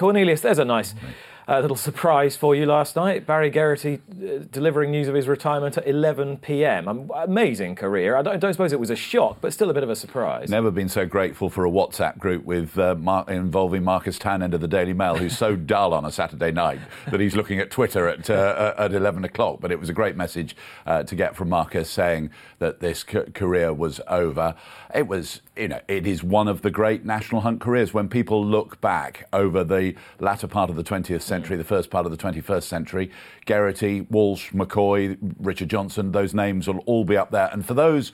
Cornelius, there's a nice uh, little surprise for you last night. Barry Geraghty uh, delivering news of his retirement at 11 p.m. Um, amazing career. I don't, I don't, suppose it was a shock, but still a bit of a surprise. Never been so grateful for a WhatsApp group with uh, Mar- involving Marcus Townend of the Daily Mail, who's so dull on a Saturday night that he's looking at Twitter at uh, at 11 o'clock. But it was a great message uh, to get from Marcus saying that this c- career was over. It was, you know, it is one of the great national hunt careers. When people look back over the latter part of the 20th century, the first part of the 21st century, Geraghty, Walsh, McCoy, Richard Johnson, those names will all be up there. And for those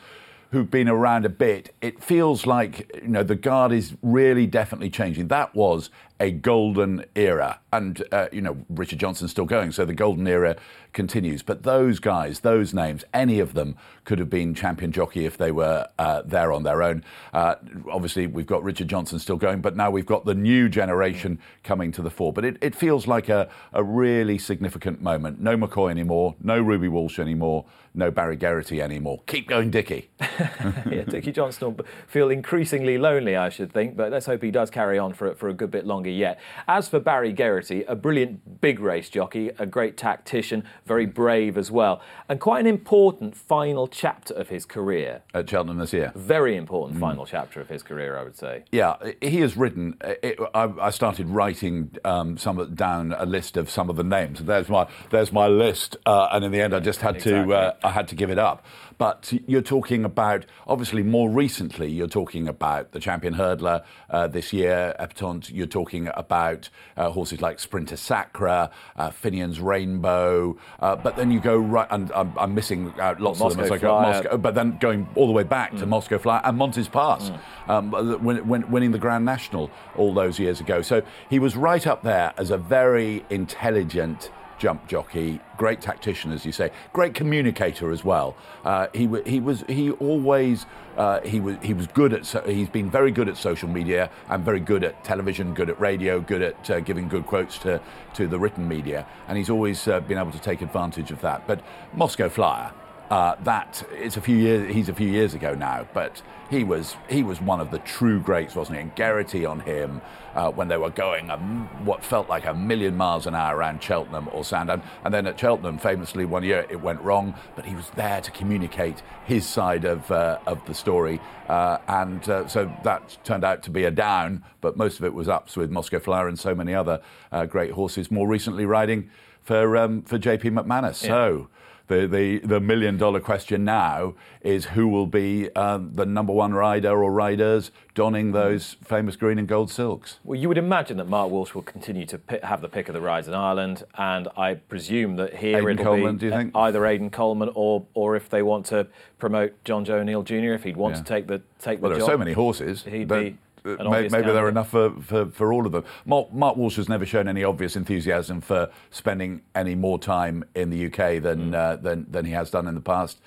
who've been around a bit, it feels like you know the guard is really definitely changing. That was a golden era, and uh, you know Richard Johnson's still going, so the golden era continues. But those guys, those names, any of them could have been champion jockey if they were uh, there on their own. Uh, obviously, we've got Richard Johnson still going, but now we've got the new generation coming to the fore. But it, it feels like a, a really significant moment. No McCoy anymore, no Ruby Walsh anymore, no Barry Geraghty anymore. Keep going, Dickie. yeah, Dickie Johnson will feel increasingly lonely, I should think, but let's hope he does carry on for, for a good bit longer longer yet. As for Barry Geraghty, a brilliant big race jockey, a great tactician, very brave as well, and quite an important final chapter of his career. At Cheltenham this year. Very important mm. final chapter of his career, I would say. Yeah, he has written. It, I, I, started writing um, some down a list of some of the names. There's my there's my list, uh, and in the end, I just had exactly. to uh, I had to give it up. But you're talking about, obviously, more recently, you're talking about the champion hurdler uh, this year, Epatante. You're talking about uh, horses like Sprinter Sacre, uh, Finian's Rainbow. Uh, but then you go right, and I'm, I'm missing out lots Moscow of them as I go. Moscow, but then going all the way back mm. to Moscow Flyer and Monty's Pass, mm. um, win, win, winning the Grand National all those years ago. So he was right up there as a very intelligent jump jockey, great tactician, as you say, great communicator as well. Uh, he, he was he always uh, he was he was good at he's been very good at social media and very good at television, good at radio, good at uh, giving good quotes to to the written media, and he's always uh, been able to take advantage of that. But Moscow Flyer. Uh, that it's a few years. He's a few years ago now, but he was he was one of the true greats, wasn't he? And Geraghty on him uh, when they were going a, what felt like a million miles an hour around Cheltenham or Sandown, and then at Cheltenham, famously one year it went wrong, but he was there to communicate his side of uh, of the story, uh, and uh, so that turned out to be a down, but most of it was ups with Moscow Flyer and so many other uh, great horses. More recently, riding for um, for JP McManus. Yeah. So the, the, the million dollar question now is who will be um, the number one rider or riders donning those famous green and gold silks. Well, you would imagine that Mark Walsh will continue to have the pick of the rides in Ireland, and I presume that here Aidan it'll Coleman, be either Aidan Coleman or, or if they want to promote Jonjo O'Neill Jr. if he'd want yeah. to take the take well, the there are so many horses. He'd be maybe, maybe there are enough for, for, for, all of them. Mark, Mark, Walsh has never shown any obvious enthusiasm for spending any more time in the UK than, mm. uh, than, than he has done in the past.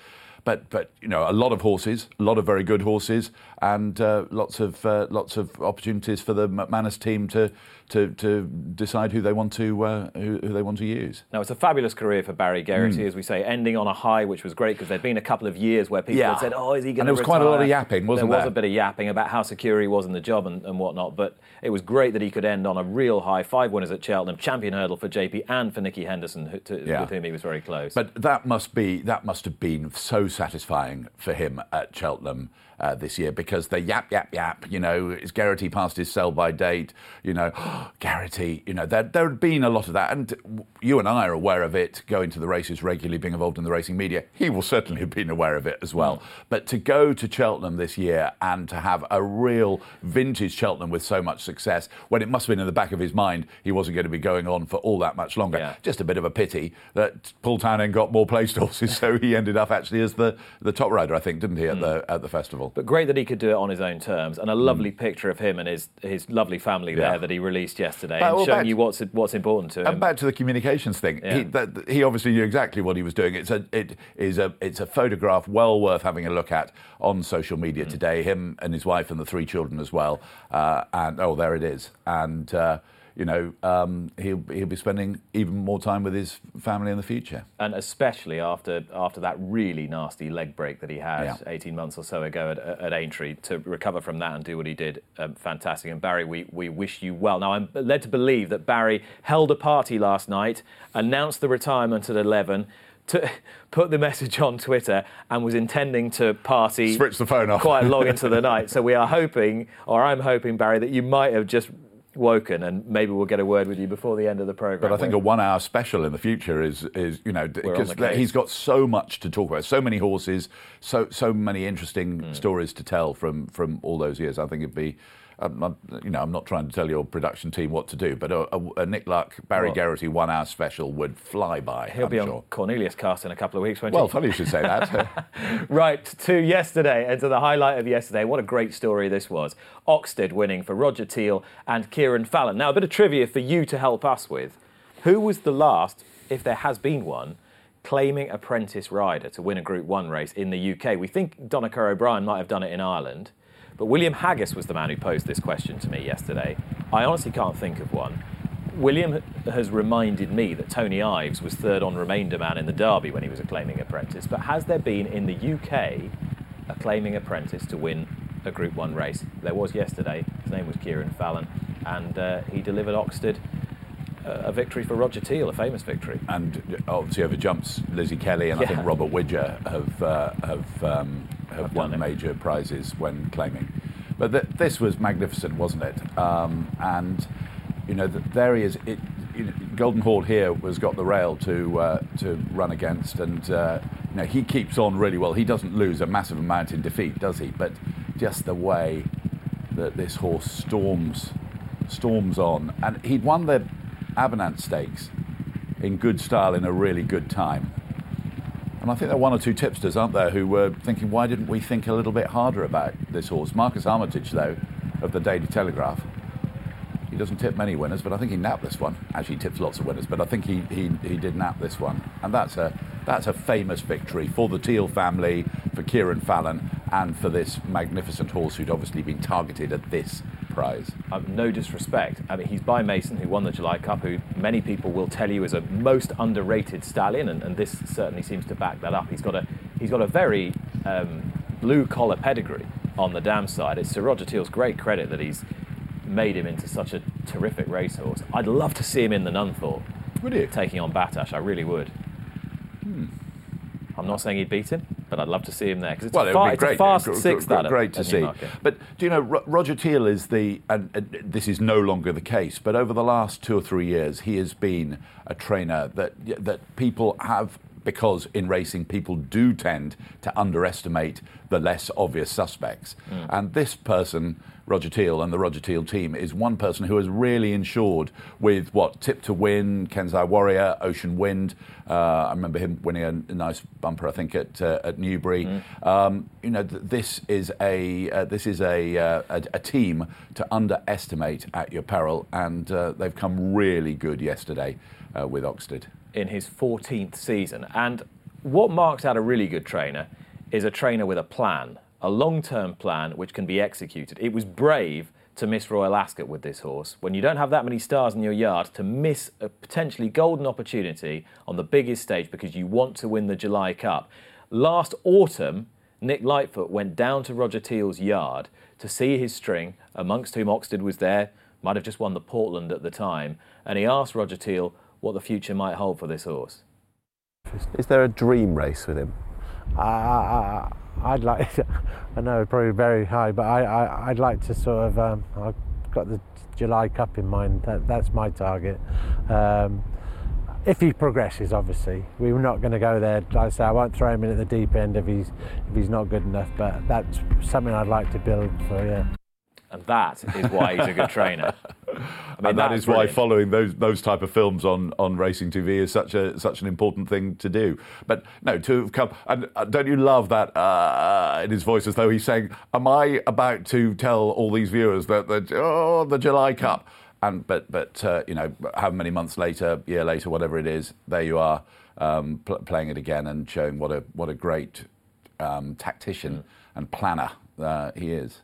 But, but you know, a lot of horses, a lot of very good horses, and uh, lots of uh, lots of opportunities for the McManus team to to, to decide who they want to uh, who, who, they want to use. Now it's a fabulous career for Barry Geraghty, mm. as we say, ending on a high, which was great because there'd been a couple of years where people yeah. had said, "Oh, is he going to?" And there was quite a lot of yapping, wasn't there? There was a bit of yapping about how secure he was in the job and, and whatnot, but it was great that he could end on a real high. Five winners at Cheltenham, champion hurdle for JP and for Nicky Henderson, who, to, yeah. with whom he was very close. But that must be that must have been so satisfying for him at Cheltenham uh, this year because the yap, yap, yap, you know, is Geraghty past his sell by date? You know, oh, Geraghty, you know, there, there had been a lot of that. And you and I are aware of it, going to the races regularly, being involved in the racing media. He will certainly have been aware of it as well. Mm. But to go to Cheltenham this year and to have a real vintage Cheltenham with so much success, when it must have been in the back of his mind he wasn't going to be going on for all that much longer. Yeah. Just a bit of a pity that Paul Townend got more placed horses, so he ended up actually as the the, top rider, I think, didn't he, at Hmm. the at the festival? But great that he could do it on his own terms, and a lovely picture of him and his his lovely family Mm. Yeah. there that he released yesterday, But- and well, showing you what's what's important to him. And back to the communications thing. He, that, he obviously knew exactly what he was doing. It's a it is a it's a photograph well worth having a look at on social media Mm. today. Him and his wife and the three children as well. Uh, and oh, there it is. And uh, you know um, he'll he'll be spending even more time with his family in the future. and especially after after that really nasty leg break that he had Yeah. 18 months or so ago at, at Aintree to recover from that and do what he did, um, fantastic. And Barry, we, we wish you well. Now I'm led to believe that Barry held a party last night, announced the retirement at 11. To put the message on Twitter and was intending to party Switch the phone off. quite long into the night. So we are hoping, or I'm hoping, Barry, that you might have just woken and maybe we'll get a word with you before the end of the program. But I think a one-hour special in the future is is you know because he's got so much to talk about, so many horses, so so many interesting Hmm. stories to tell from from all those years. I think it'd be. I'm not, you know, I'm not trying to tell your production team what to do, but a, a, a Nick Luck, Barry Well- Geraghty one-hour special would fly by. He'll I'm be on. Cornelius cast in a couple of weeks, won't Well, he? funny you should say that. Right, to yesterday and to the highlight of yesterday. What a great story this was. Oxted winning for Roger Teal and Cieren Fallon. Now, a bit of trivia for you to help us with. Who was the last, if there has been one, claiming apprentice rider to win a Group 1 race in the UK? We think Donnacha O'Brien might have done it in Ireland, but William Haggas was the man who posed this question to me yesterday. I honestly can't think of one. William has reminded me that Tony Ives was third on remainder man in the Derby when he was a claiming apprentice, but has there been in the UK a claiming apprentice to win a Group 1 race? There was yesterday. His name was Cieren Fallon, and uh, he delivered uh, a victory for Roger Teal, a famous victory. and obviously over jumps Lizzie Kelly and I think Robert Widger have uh, have um, have Have won major prizes when claiming. But th- this was magnificent, wasn't it? Um, and you know, th- there he is. It, you know, Golden Horde here was got the rail to uh, to run against, and uh, you know he keeps on really well. He doesn't lose a massive amount in defeat, does he? But just the way that this horse storms storms on, and he'd won the Abernant Stakes in good style in a really good time. And I think there are one or two tipsters, aren't there, who were thinking, why didn't we think a little bit harder about this horse? Marcus Armytage, though, of the Daily Telegraph, he doesn't tip many winners, but I think he napped this one. Actually, he tips lots of winners, but I think he, he, he did nap this one. And that's a, that's a famous victory for the Teal family, for Cieren Fallon, and for this magnificent horse who'd obviously been targeted at this prize. Um, no disrespect. I mean, he's by Mayson, who won the July Cup, who many people will tell you is a most underrated stallion, and, and this certainly seems to back that up. He's got a he's got a very um, blue collar pedigree on the dam side. It's Sir Roger Teal's great credit that he's made him into such a terrific racehorse. I'd love to see him in the Nunthorpe Would you? taking on Battaash. I really would. Hmm. I'm not saying he'd beat him, but I'd love to see him there because it's, Well, a, it's a fast Gr- six. gr- that at- great to see. But do you know Ro- Roger Teal is the, and this is no longer the case. But over the last two or three years, he has been a trainer that that people have because in racing people do tend to underestimate the less obvious suspects. And this person, Roger Teal, and the Roger Teal team is one person who has really ensured with what Tip Two Win, Kensai Warrior, Ocean Wind. Uh, I remember him winning a, a nice bumper, I think, at uh, at Newbury. Um, you know, th- this is a uh, this is a, uh, a a team to underestimate at your peril, and uh, they've come really good yesterday uh, with Oxted. In his 14th season. And what marks out a really good trainer is a trainer with a plan, a long term plan which can be executed. It was brave to miss Royal Ascot with this horse. When you don't have that many stars in your yard, to miss a potentially golden opportunity on the biggest stage because you want to win the July Cup. Last autumn, Nick Lightfoot went down to Roger Teal's yard to see his string, amongst whom Oxted was there, might have just won the Portland at the time, and he asked Roger Teal what the future might hold for this horse. Is there a dream race with him? I, I, I- I'd like, I know probably very high, but I, I, I'd like to sort of, um, I've got the July Cup in mind. That, that's my target. Um, if he progresses, obviously, we're not going to go there. Like I say, I won't throw him in at the deep end if he's if he's not good enough. But that's something I'd like to build for. Yeah. And that is why he's a good trainer. I mean, and that's is why brilliant. following those those type of films on, on racing TV is such a such an important thing to do. But no, to come and uh, don't you love that uh, in his voice as though he's saying, "Am I about to tell all these viewers that the oh the July Cup?" And but but uh, you know, how many months later, year later, whatever it is, there you are um, pl- playing it again and showing what a what a great um, tactician and planner uh, he is.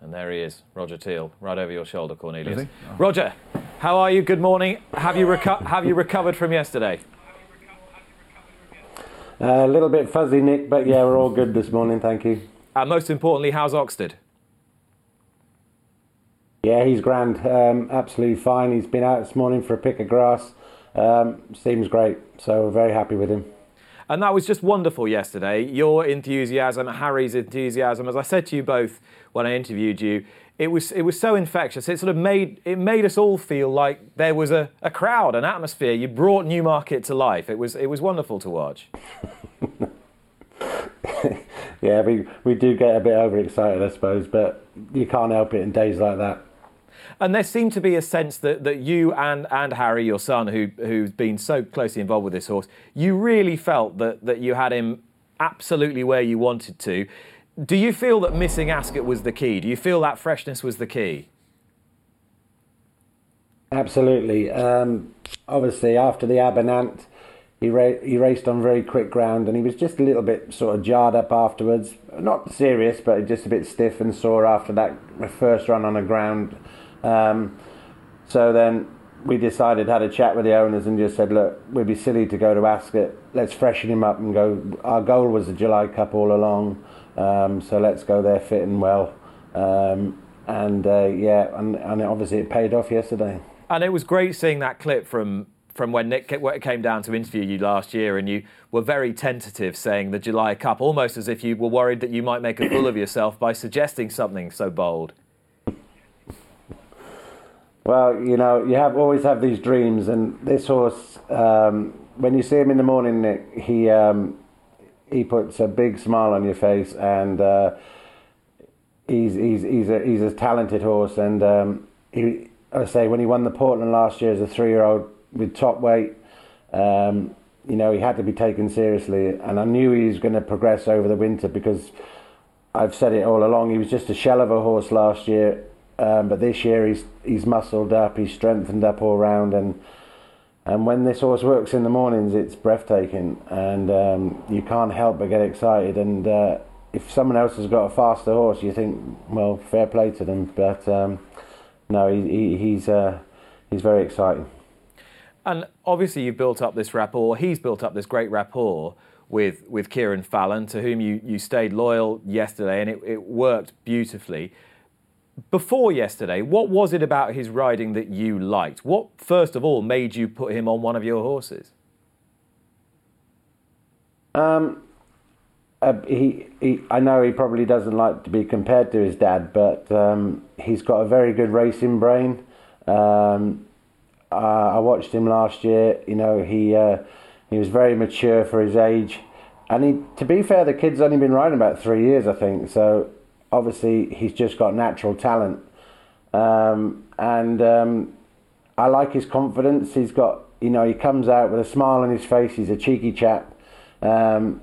And there he is, Roger Teal, right over your shoulder, Cornelius. Is he? Roger, how are you? Good morning. Have you reco- have you recovered from yesterday? Uh, a little bit fuzzy, Nick, but yeah, we're all good this morning, thank you. And most importantly, how's Oxted? Yeah, he's grand, um, absolutely fine. He's been out this morning for a pick of grass. Um, seems great, so we're very happy with him. And that was just wonderful yesterday. Your enthusiasm, Harry's enthusiasm, as I said to you both when I interviewed you, it was it was so infectious. It sort of made it made us all feel like there was a, a crowd, an atmosphere. You brought Newmarket to life. It was it was wonderful to watch. Yeah, we, we do get a bit overexcited, I suppose, but you can't help it in days like that. And there seemed to be a sense that, that you and, and Harry, your son, who who's been so closely involved with this horse, you really felt that, that you had him absolutely where you wanted to. Do you feel that missing Ascot was the key? Do you feel that freshness was the key? Absolutely. Um, obviously, after the Abernant, he, ra- he raced on very quick ground and he was just a little bit sort of jarred up afterwards. Not serious, but just a bit stiff and sore after that first run on the ground. Um, so then we decided, had a chat with the owners and just said, look, we'd be silly to go to Ascot. Let's freshen him up and go. Our goal was the July Cup all along. Um, so let's go there fit and well. Um, and uh, yeah, and, and obviously it paid off yesterday. And it was great seeing that clip from from when Nick ca- came down to interview you last year, and you were very tentative, saying the July Cup, almost as if you were worried that you might make a fool of yourself by suggesting something so bold. Well, you know, you have always have these dreams, and this horse, um, when you see him in the morning, Nick, he um, he puts a big smile on your face, and uh, he's he's he's a he's a talented horse, and um, he, I say when he won the Portland last year as a three-year-old with top weight, um, you know, he had to be taken seriously, and I knew he was going to progress over the winter because I've said it all along. He was just a shell of a horse last year, um, but this year he's he's muscled up, he's strengthened up all round, and and when this horse works in the mornings, it's breathtaking, and um, you can't help but get excited. And uh, if someone else has got a faster horse, you think, well, fair play to them. But um, no, he, he, he's uh, he's very exciting. And obviously, you've built up this rapport. He's built up this great rapport with, with Cieren Fallon, to whom you, you stayed loyal yesterday, and it, it worked beautifully. Before yesterday, what was it about his riding that you liked? What, first of all, made you put him on one of your horses? Um, uh, he, he, I know he probably doesn't like to be compared to his dad, but um, he's got a very good racing brain. Um, uh, I watched him last year. You know, he uh, he was very mature for his age, and he, to be fair, the kid's only been riding about three years, I think. So obviously, he's just got natural talent, um, and um, I like his confidence. He's got, you know, he comes out with a smile on his face. He's a cheeky chap. Um,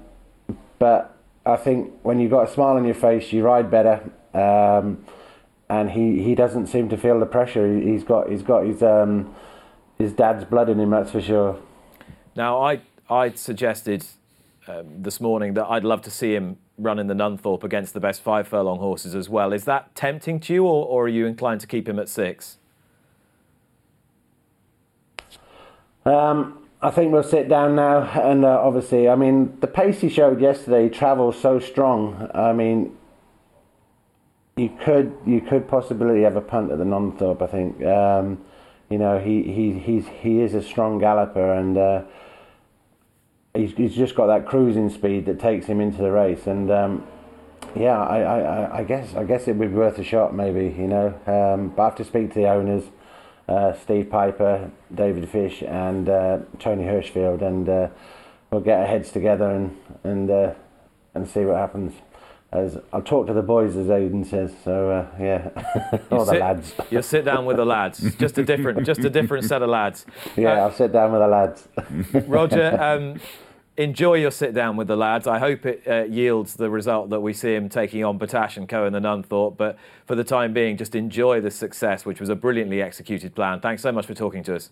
but I think when you've got a smile on your face, you ride better. Um, and he, he doesn't seem to feel the pressure. He, he's got he's got his um, his dad's blood in him. That's for sure. Now, I, I suggested um, this morning that I'd love to see him run in the Nunthorpe against the best five furlong horses as well. Is that tempting to you, or, or are you inclined to keep him at six? Um, I think we'll sit down now, and uh, obviously, I mean, the pace he showed yesterday, travels so strong. I mean, you could you could possibly have a punt at the Nunthorpe. I think. Um, you know, he, he he's he is a strong galloper, and uh, he's he's just got that cruising speed that takes him into the race. And um, yeah, I, I, I guess I guess it would be worth a shot, maybe. You know, um, but I have to speak to the owners. Uh, Steve Piper, David Fish, and uh, Tony Hirschfeld, and uh, we'll get our heads together and and uh, and see what happens. as I'll talk to the boys, as Aidan says. So uh, yeah, all the lads. You'll sit down with the lads. Just a different, just a different set of lads. Yeah, Uh, I'll sit down with the lads. Roger, um, enjoy your sit down with the lads. I hope it uh, yields the result that we see him taking on Battaash and Cohen in the Nunthorpe. But for the time being, just enjoy the success, which was a brilliantly executed plan. Thanks so much for talking to us.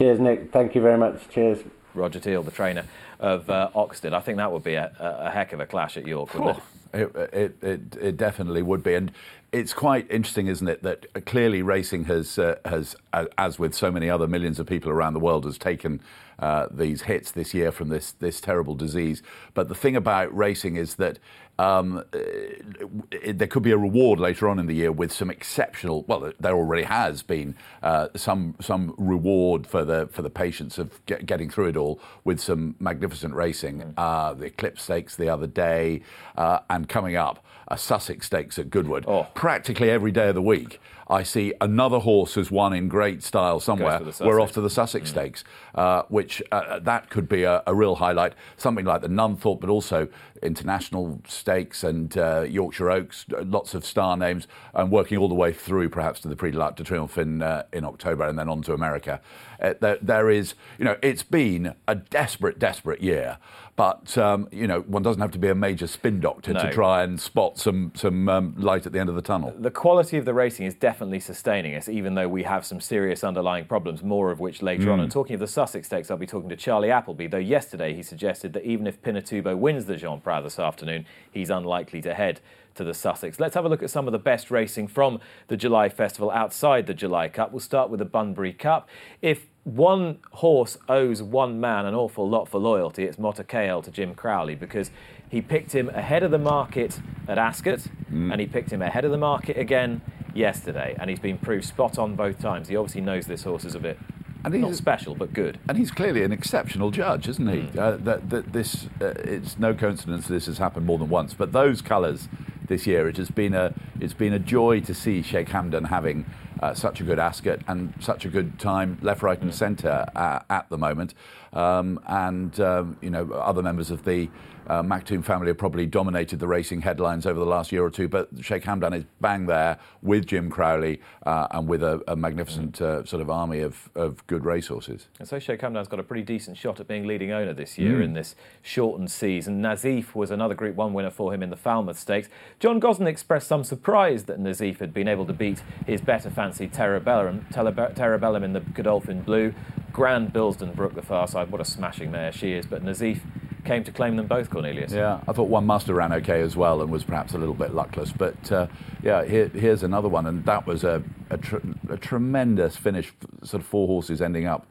Cheers, Nick. Thank you very much. Cheers. Roger Teal, the trainer of uh, Oxted. I think that would be a, a, a heck of a clash at York, wouldn't it? It, it, it, it definitely would be, and it's quite interesting, isn't it, that clearly racing has uh, has, as with so many other millions of people around the world, has taken uh, these hits this year from this this terrible disease. But the thing about racing is that um, it, there could be a reward later on in the year with some exceptional. Well, there already has been uh, some some reward for the for the patience of get, getting through it all with some magnificent racing. Uh, the Eclipse Stakes the other day, uh, and coming up a Sussex Stakes at Goodwood. Oh. Practically every day of the week, I see another horse has won in great style somewhere. We're off to the Sussex Stakes, uh, which uh, that could be a, a real highlight. Something like the Nunthorpe, but also international stakes and uh, Yorkshire Oaks, lots of star names, and working all the way through perhaps to the Prix de l'Arc de Triomphe in, uh, in October and then on to America. Uh, there, there is, you know, it's been a desperate, desperate year. But um, you know, one doesn't have to be a major spin doctor No. to try and spot some some um, light at the end of the tunnel. the quality of the racing is definitely sustaining us, even though we have some serious underlying problems, more of which later on. And talking of the Sussex Stakes, I'll be talking to Charlie Appleby, though yesterday he suggested that even if Pinatubo wins the Jean Prat this afternoon, he's unlikely to head to the Sussex. Let's have a look at some of the best racing from the July Festival outside the July Cup. We'll start with the Bunbury Cup. If one horse owes one man an awful lot for loyalty, it's Motakhayyel to Jim Crowley because he picked him ahead of the market at Ascot and he picked him ahead of the market again yesterday and he's been proved spot on both times. He obviously knows this horse is a bit And not special but good. And he's clearly an exceptional judge, isn't he? Uh, that, that this, uh, it's no coincidence this has happened more than once. But those colours this year, it has been a, it's been a joy to see Sheikh Hamdan having uh, such a good Ascot and such a good time left, right, and centre uh, at the moment. Um, and um, you know, other members of the uh, Maktoum family have probably dominated the racing headlines over the last year or two. But Sheikh Hamdan is bang there with Jim Crowley uh, and with a, a magnificent uh, sort of army of, of good racehorses. And so Sheikh Hamdan's got a pretty decent shot at being leading owner this year in this shortened season. Nazeef was another Group 1 winner for him in the Falmouth Stakes. John Gosden expressed some surprise that Nazeef had been able to beat his better fancied Terebellum, Terebellum in the Godolphin Blue. Grand Billesdon Brook, the far side. What a smashing mare she is. But Nazeef came to claim them both, Cornelius. Yeah, I thought one master ran okay as well and was perhaps a little bit luckless. But uh, yeah, here, here's another one, and that was a, a, tr- a tremendous finish, sort of four horses ending up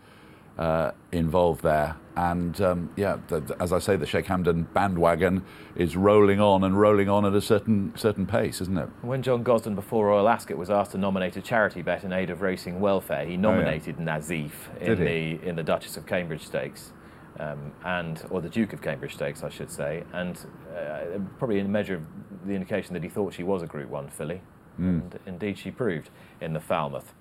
uh, involved there. And um, yeah, the, the- as I say, the Sheikh Hamdan bandwagon is rolling on and rolling on at a certain certain pace, isn't it? When John Gosden before Royal Ascot was asked to nominate a charity bet in aid of racing welfare, he nominated Nazeef in the in the Duchess of Cambridge Stakes, um, and or the Duke of Cambridge Stakes, I should say, and uh, probably in a measure of the indication that he thought she was a Group One filly, and indeed she proved in the Falmouth.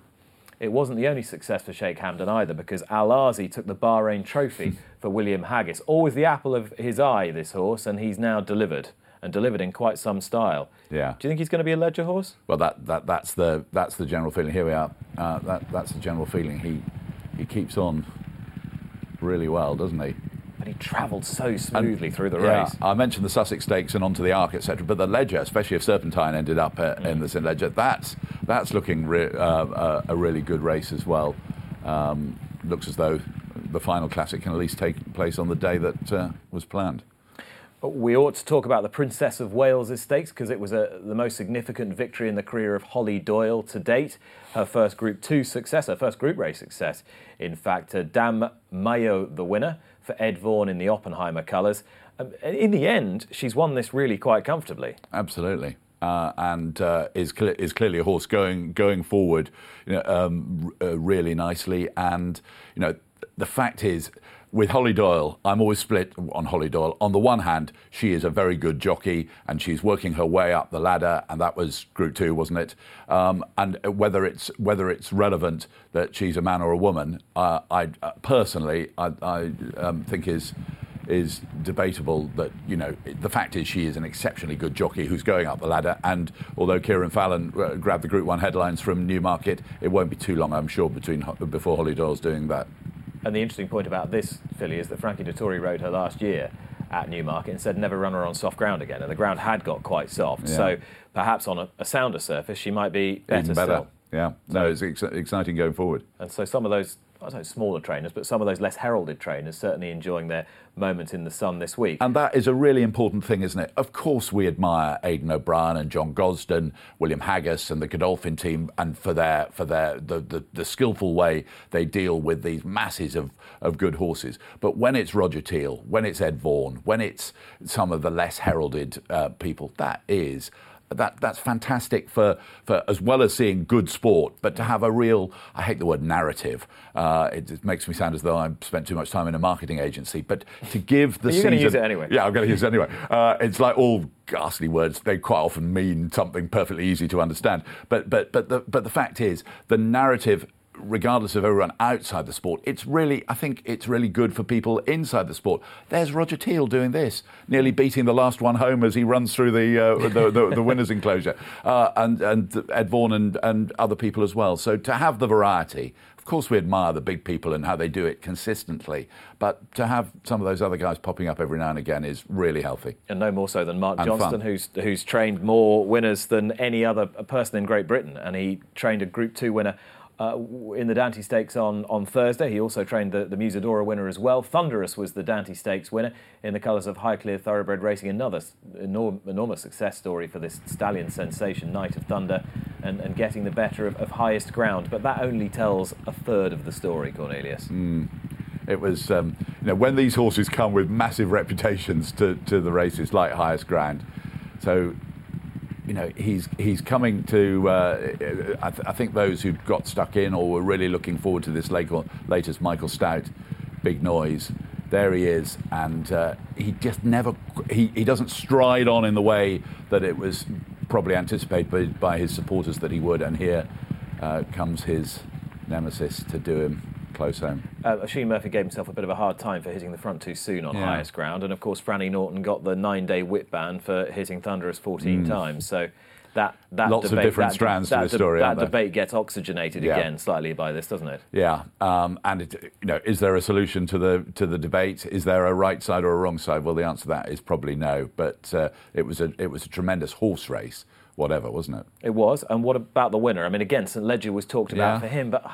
It wasn't the only success for Sheikh Hamdan either, because Al Aasy took the Bahrain Trophy for William Haggas. Always the apple of his eye, this horse, and he's now delivered, and delivered in quite some style. Yeah. Do you think he's going to be a leger horse? Well, that, that that's the that's the general feeling. Here we are. Uh, that that's the general feeling. He he keeps on really well, doesn't he? But he travelled so smoothly through the Yeah, race. I mentioned the Sussex Stakes and onto the Arc, etc. But the Leger, especially if Serpentine ended up uh, in the St Leger, that's that's looking re- uh, uh, a really good race as well. Um, looks as though the final classic can at least take place on the day that uh, was planned. We ought to talk about the Princess of Wales' stakes because it was a, the most significant victory in the career of Holly Doyle to date. Her first Group 2 success, her first group race success. In fact, uh, Dame Malliot, the winner, for Ed Vaughan in the Oppenheimer colours. Um, in the end, she's won this really quite comfortably. Absolutely. Uh, and uh, is cle is clearly a horse going going forward, you know, um, r- uh, really nicely. And you know, the fact is, with Holly Doyle, I'm always split on Holly Doyle. On the one hand, she is a very good jockey, and she's working her way up the ladder, and that was Group Two, wasn't it? Um, and whether it's whether it's relevant that she's a man or a woman, uh, I uh, personally I, I um, think is is debatable. That you know, the fact is she is an exceptionally good jockey who's going up the ladder. And although Cieren Fallon uh, grabbed the Group One headlines from Newmarket, it won't be too long, I'm sure, between before Holly Doyle's doing that. And the interesting point about this filly is that Frankie Dettori rode her last year at Newmarket and said never run her on soft ground again, and the ground had got quite soft. Yeah. So perhaps on a, a sounder surface she might be better, Even better. still. Yeah, no, it's ex- exciting going forward. And so some of those, I don't know, smaller trainers, but some of those less heralded trainers certainly enjoying their moment in the sun this week. And that is a really important thing, isn't it? Of course, we admire Aidan O'Brien and John Gosden, William Haggas, and the Godolphin team, and for their for their the, the, the skillful way they deal with these masses of, of good horses. But when it's Roger Teal, when it's Ed Vaughan, when it's some of the less heralded uh, people, that is that that's fantastic for, for as well as seeing good sport, but to have a real I hate the word narrative. Uh, it, it makes me sound as though I've spent too much time in a marketing agency. But to give the you're gonna use it anyway. Yeah, I'm going to use it anyway. Uh, it's like all ghastly words. They quite often mean something perfectly easy to understand. But but but the but the fact is the narrative regardless of everyone outside the sport, it's really, I think it's really good for people inside the sport. There's Roger Teal doing this, nearly beating the last one home as he runs through the uh, the, the, the winners' enclosure, uh, and and Ed Vaughan and, and other people as well. So to have the variety. Of course, we admire the big people and how they do it consistently, but to have some of those other guys popping up every now and again is really healthy. and no more so than Mark And Johnston, fun. who's who's trained more winners than any other person in Great Britain, and he trained a Group Two winner. Uh, in the Dante Stakes on, on Thursday. He also trained the, the Musidora winner as well. Thunderous was the Dante Stakes winner in the colours of Highclere Thoroughbred Racing. Another enorm, enormous success story for this stallion sensation, Night of Thunder, and, and getting the better of, of highest ground. But that only tells a third of the story, Cornelius. It was, um, you know, when these horses come with massive reputations to, to the races like highest ground. So, you know, he's he's coming to. Uh, I, th- I think those who got stuck in or were really looking forward to this late- latest Michael Stoute, big noise. There he is, and uh, he just never. He, he doesn't stride on in the way that it was probably anticipated by, by his supporters that he would. And here uh, comes his nemesis to do him close home. Uh, Murphy gave himself a bit of a hard time for hitting the front too soon on Yeah. highest ground, and of course Franny Norton got the nine-day whip ban for hitting Thunderous 14 times. So that that Mm. Lots of debate, different that, strands to that, this story, That debate gets oxygenated Yeah. again slightly by this, doesn't it? Yeah, um, and it, you know, is there a solution to the to the debate? Is there a right side or a wrong side? Well, the answer to that is probably no. But uh, it was a it was a tremendous horse race, whatever, wasn't it? It was. And what about the winner? I mean, again, St Leger was talked about Yeah. for him, but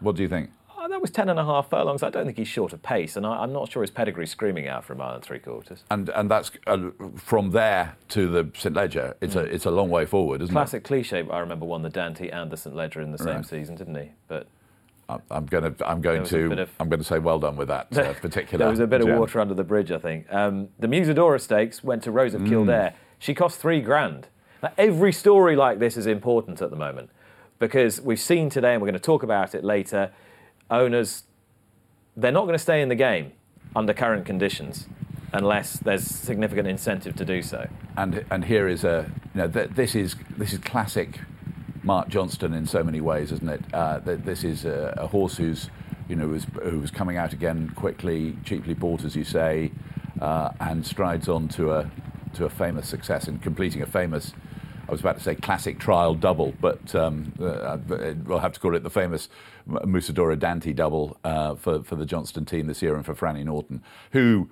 What do you think? Oh, that was 10 and a half furlongs. I don't think he's short of pace, and I, I'm not sure his pedigree's screaming out for a mile and three quarters. And and that's uh, from there to the St Leger. It's a it's a long way forward, isn't it? Classic cliche, I remember, won the Dante and the St Leger in the same Right. season, didn't he? But? I'm going to I'm going to of- I'm going to say well done with that uh, particular. there was a bit of water under the bridge, I think. Um, the Musidora Stakes went to Rose of Mm. Kildare. She cost three grand. Now, every story like this is important at the moment because we've seen today, and we're going to talk about it later, owners, they're not going to stay in the game under current conditions unless there's significant incentive to do so. and and here is a you know th- this is this is classic Mark Johnston in so many ways, isn't it? Uh, th- this is a, a horse who's you know was who was coming out again quickly, cheaply bought, as you say, uh, and strides on to a to a famous success and completing a famous. I was about to say classic trial double, but um, uh, we'll have to call it the famous Musidora Dante double uh, for for the Johnston team this year and for Franny Norton, who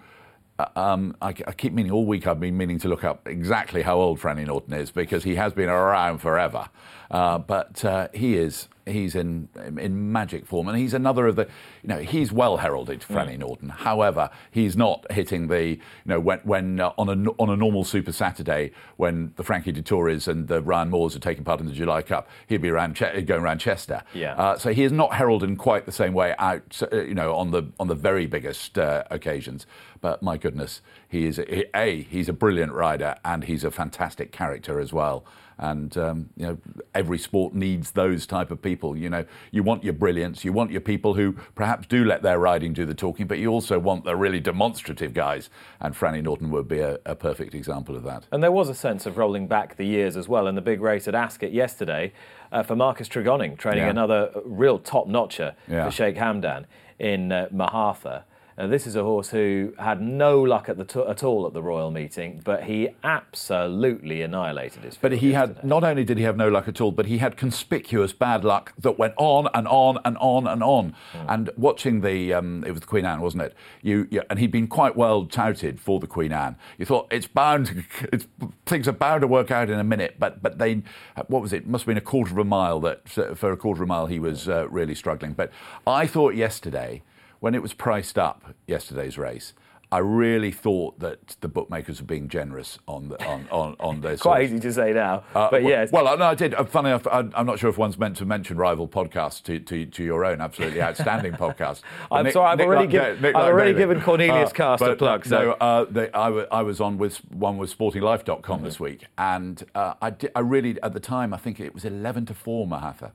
um, I, I keep meaning all week I've been meaning to look up exactly how old Franny Norton is because he has been around forever. Uh, but uh, he is he's in in magic form, and he's another of the you know he's well heralded, Franny Norton. However, he's not hitting the you know when when uh, on a on a normal Super Saturday when the Frankie Dettoris and the Ryan Moores are taking part in the July Cup, he'd be around Che- going around Chester. Yeah. Uh, so he is not heralded in quite the same way out, uh, you know, on the on the very biggest uh, occasions. But my goodness, he is a he's a brilliant rider and he's a fantastic character as well. And um, you know, every sport needs those type of people. You know, you want your brilliance, you want your people who perhaps do let their riding do the talking, but you also want the really demonstrative guys. And Franny Norton would be a, a perfect example of that. And there was a sense of rolling back the years as well in the big race at Ascot yesterday uh, for Marcus Tregoning, training Yeah. another real top notcher Yeah. for Sheikh Hamdan in uh, Mohaather. Now, this is a horse who had no luck at, the t- at all at the Royal meeting, but he absolutely annihilated his. But he had yesterday. not only did he have no luck at all, but he had conspicuous bad luck that went on and on and on and on. And watching the um, it was the Queen Anne, wasn't it? You, you and he'd been quite well touted for the Queen Anne. You thought it's bound, to, it's, things are bound to work out in a minute. But but they, what was it? Must have been a quarter of a mile that for a quarter of a mile he was uh, really struggling. But I thought yesterday when it was priced up yesterday's race. I really thought that the bookmakers were being generous on the, on on on their Quite easy to say now, uh, but well- yes. Well, no, I did. Uh, funny enough, I, I'm not sure if one's meant to mention rival podcasts to, to, to your own absolutely outstanding podcast. I'm sorry, I've already Nick- given- I've already given Cornelius Uh, Cast a plug, so- No, uh, they, I, was on with one with SportingLife.com Mm-hmm. this week, and uh, I, di- I really at the time I think it was 11 to four Mohaather,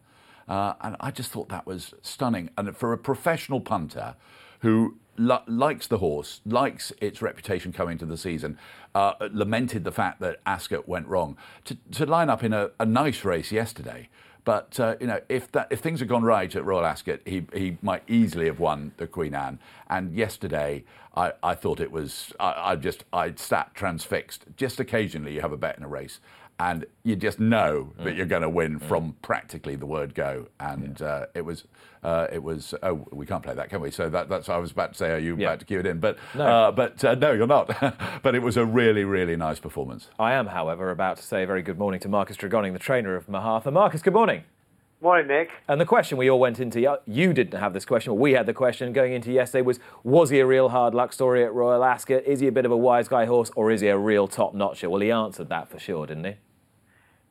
uh, and I just thought that was stunning. And for a professional punter who li- likes the horse, likes its reputation coming into the season, uh, lamented the fact that Ascot went wrong. To, to line up in a, a nice race yesterday, but uh, you know, if that if things had gone right at Royal Ascot, he he might easily have won the Queen Anne. And yesterday, I, I thought it was I, I just I sat transfixed. Just occasionally, you have a bet in a race. And you just know that you're going to win from practically the word go, and uh, it was, uh, it was. Oh, we can't play that, can we? So that, that's. I was about to say, are you Yeah. about to cue it in? But No. uh, but uh, no, you're not. but it was a really, really nice performance. I am, however, about to say a very good morning to Marcus Tregoning, the trainer of Mohaather. Marcus, good morning. Morning, Nick. And the question we all went into, you didn't have this question, but we had the question going into yesterday was, was he a real hard luck story at Royal Ascot? Is he a bit of a wise guy horse or is he a real top notcher? Well, he answered that for sure, didn't he?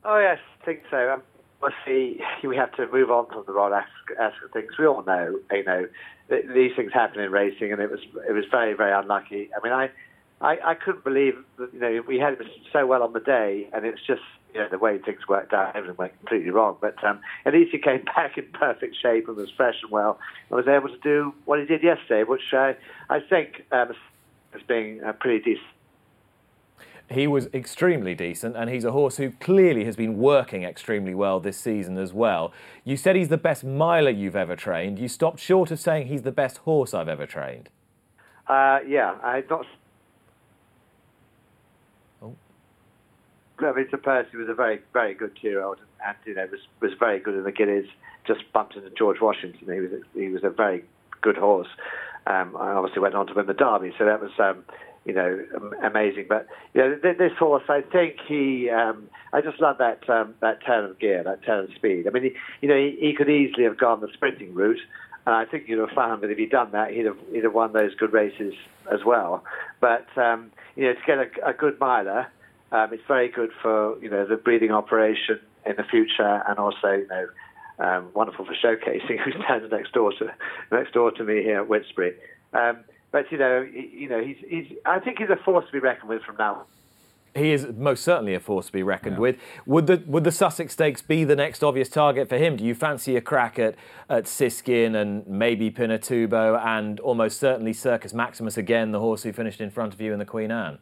Oh yes, I think so. Um, obviously, we have to move on from the Rod Ascot things. We all know, you know, th- these things happen in racing, and it was it was very very unlucky. I mean, I. I, I couldn't believe that you know we had it so well on the day, and it's just you know the way things worked out. Everything went completely wrong, but um, at least he came back in perfect shape and was fresh and well, and was able to do what he did yesterday, which I I think um, as being uh, pretty decent. He was extremely decent, and he's a horse who clearly has been working extremely well this season as well. You said he's the best miler you've ever trained. You stopped short of saying he's the best horse I've ever trained. Uh, yeah, I not. Oh. I mean, Sir Percy was a very, very good two-year-old, and you know was was very good in the Gillies. Just bumped into George Washington. He was a, he was a very good horse. Um, I obviously went on to win the Derby, so that was um, you know amazing. But you know this horse, I think he. Um, I just love that um, that turn of gear, that turn of speed. I mean, he, you know, he, he could easily have gone the sprinting route. And I think you'd have found that if he'd done that, he'd have he'd have won those good races as well. But um, you know, to get a, a good miler, um, it's very good for you know the breeding operation in the future, and also you know um, wonderful for showcasing. Who stands next door to next door to me here at Whitsbury? Um, but you know, you know, he's he's. I think he's a force to be reckoned with from now. on. He is most certainly a force to be reckoned with. Would the would the Sussex Stakes be the next obvious target for him? Do you fancy a crack at at Siskin and maybe Pinatubo and almost certainly Circus Maximus again, the horse who finished in front of you in the Queen Anne?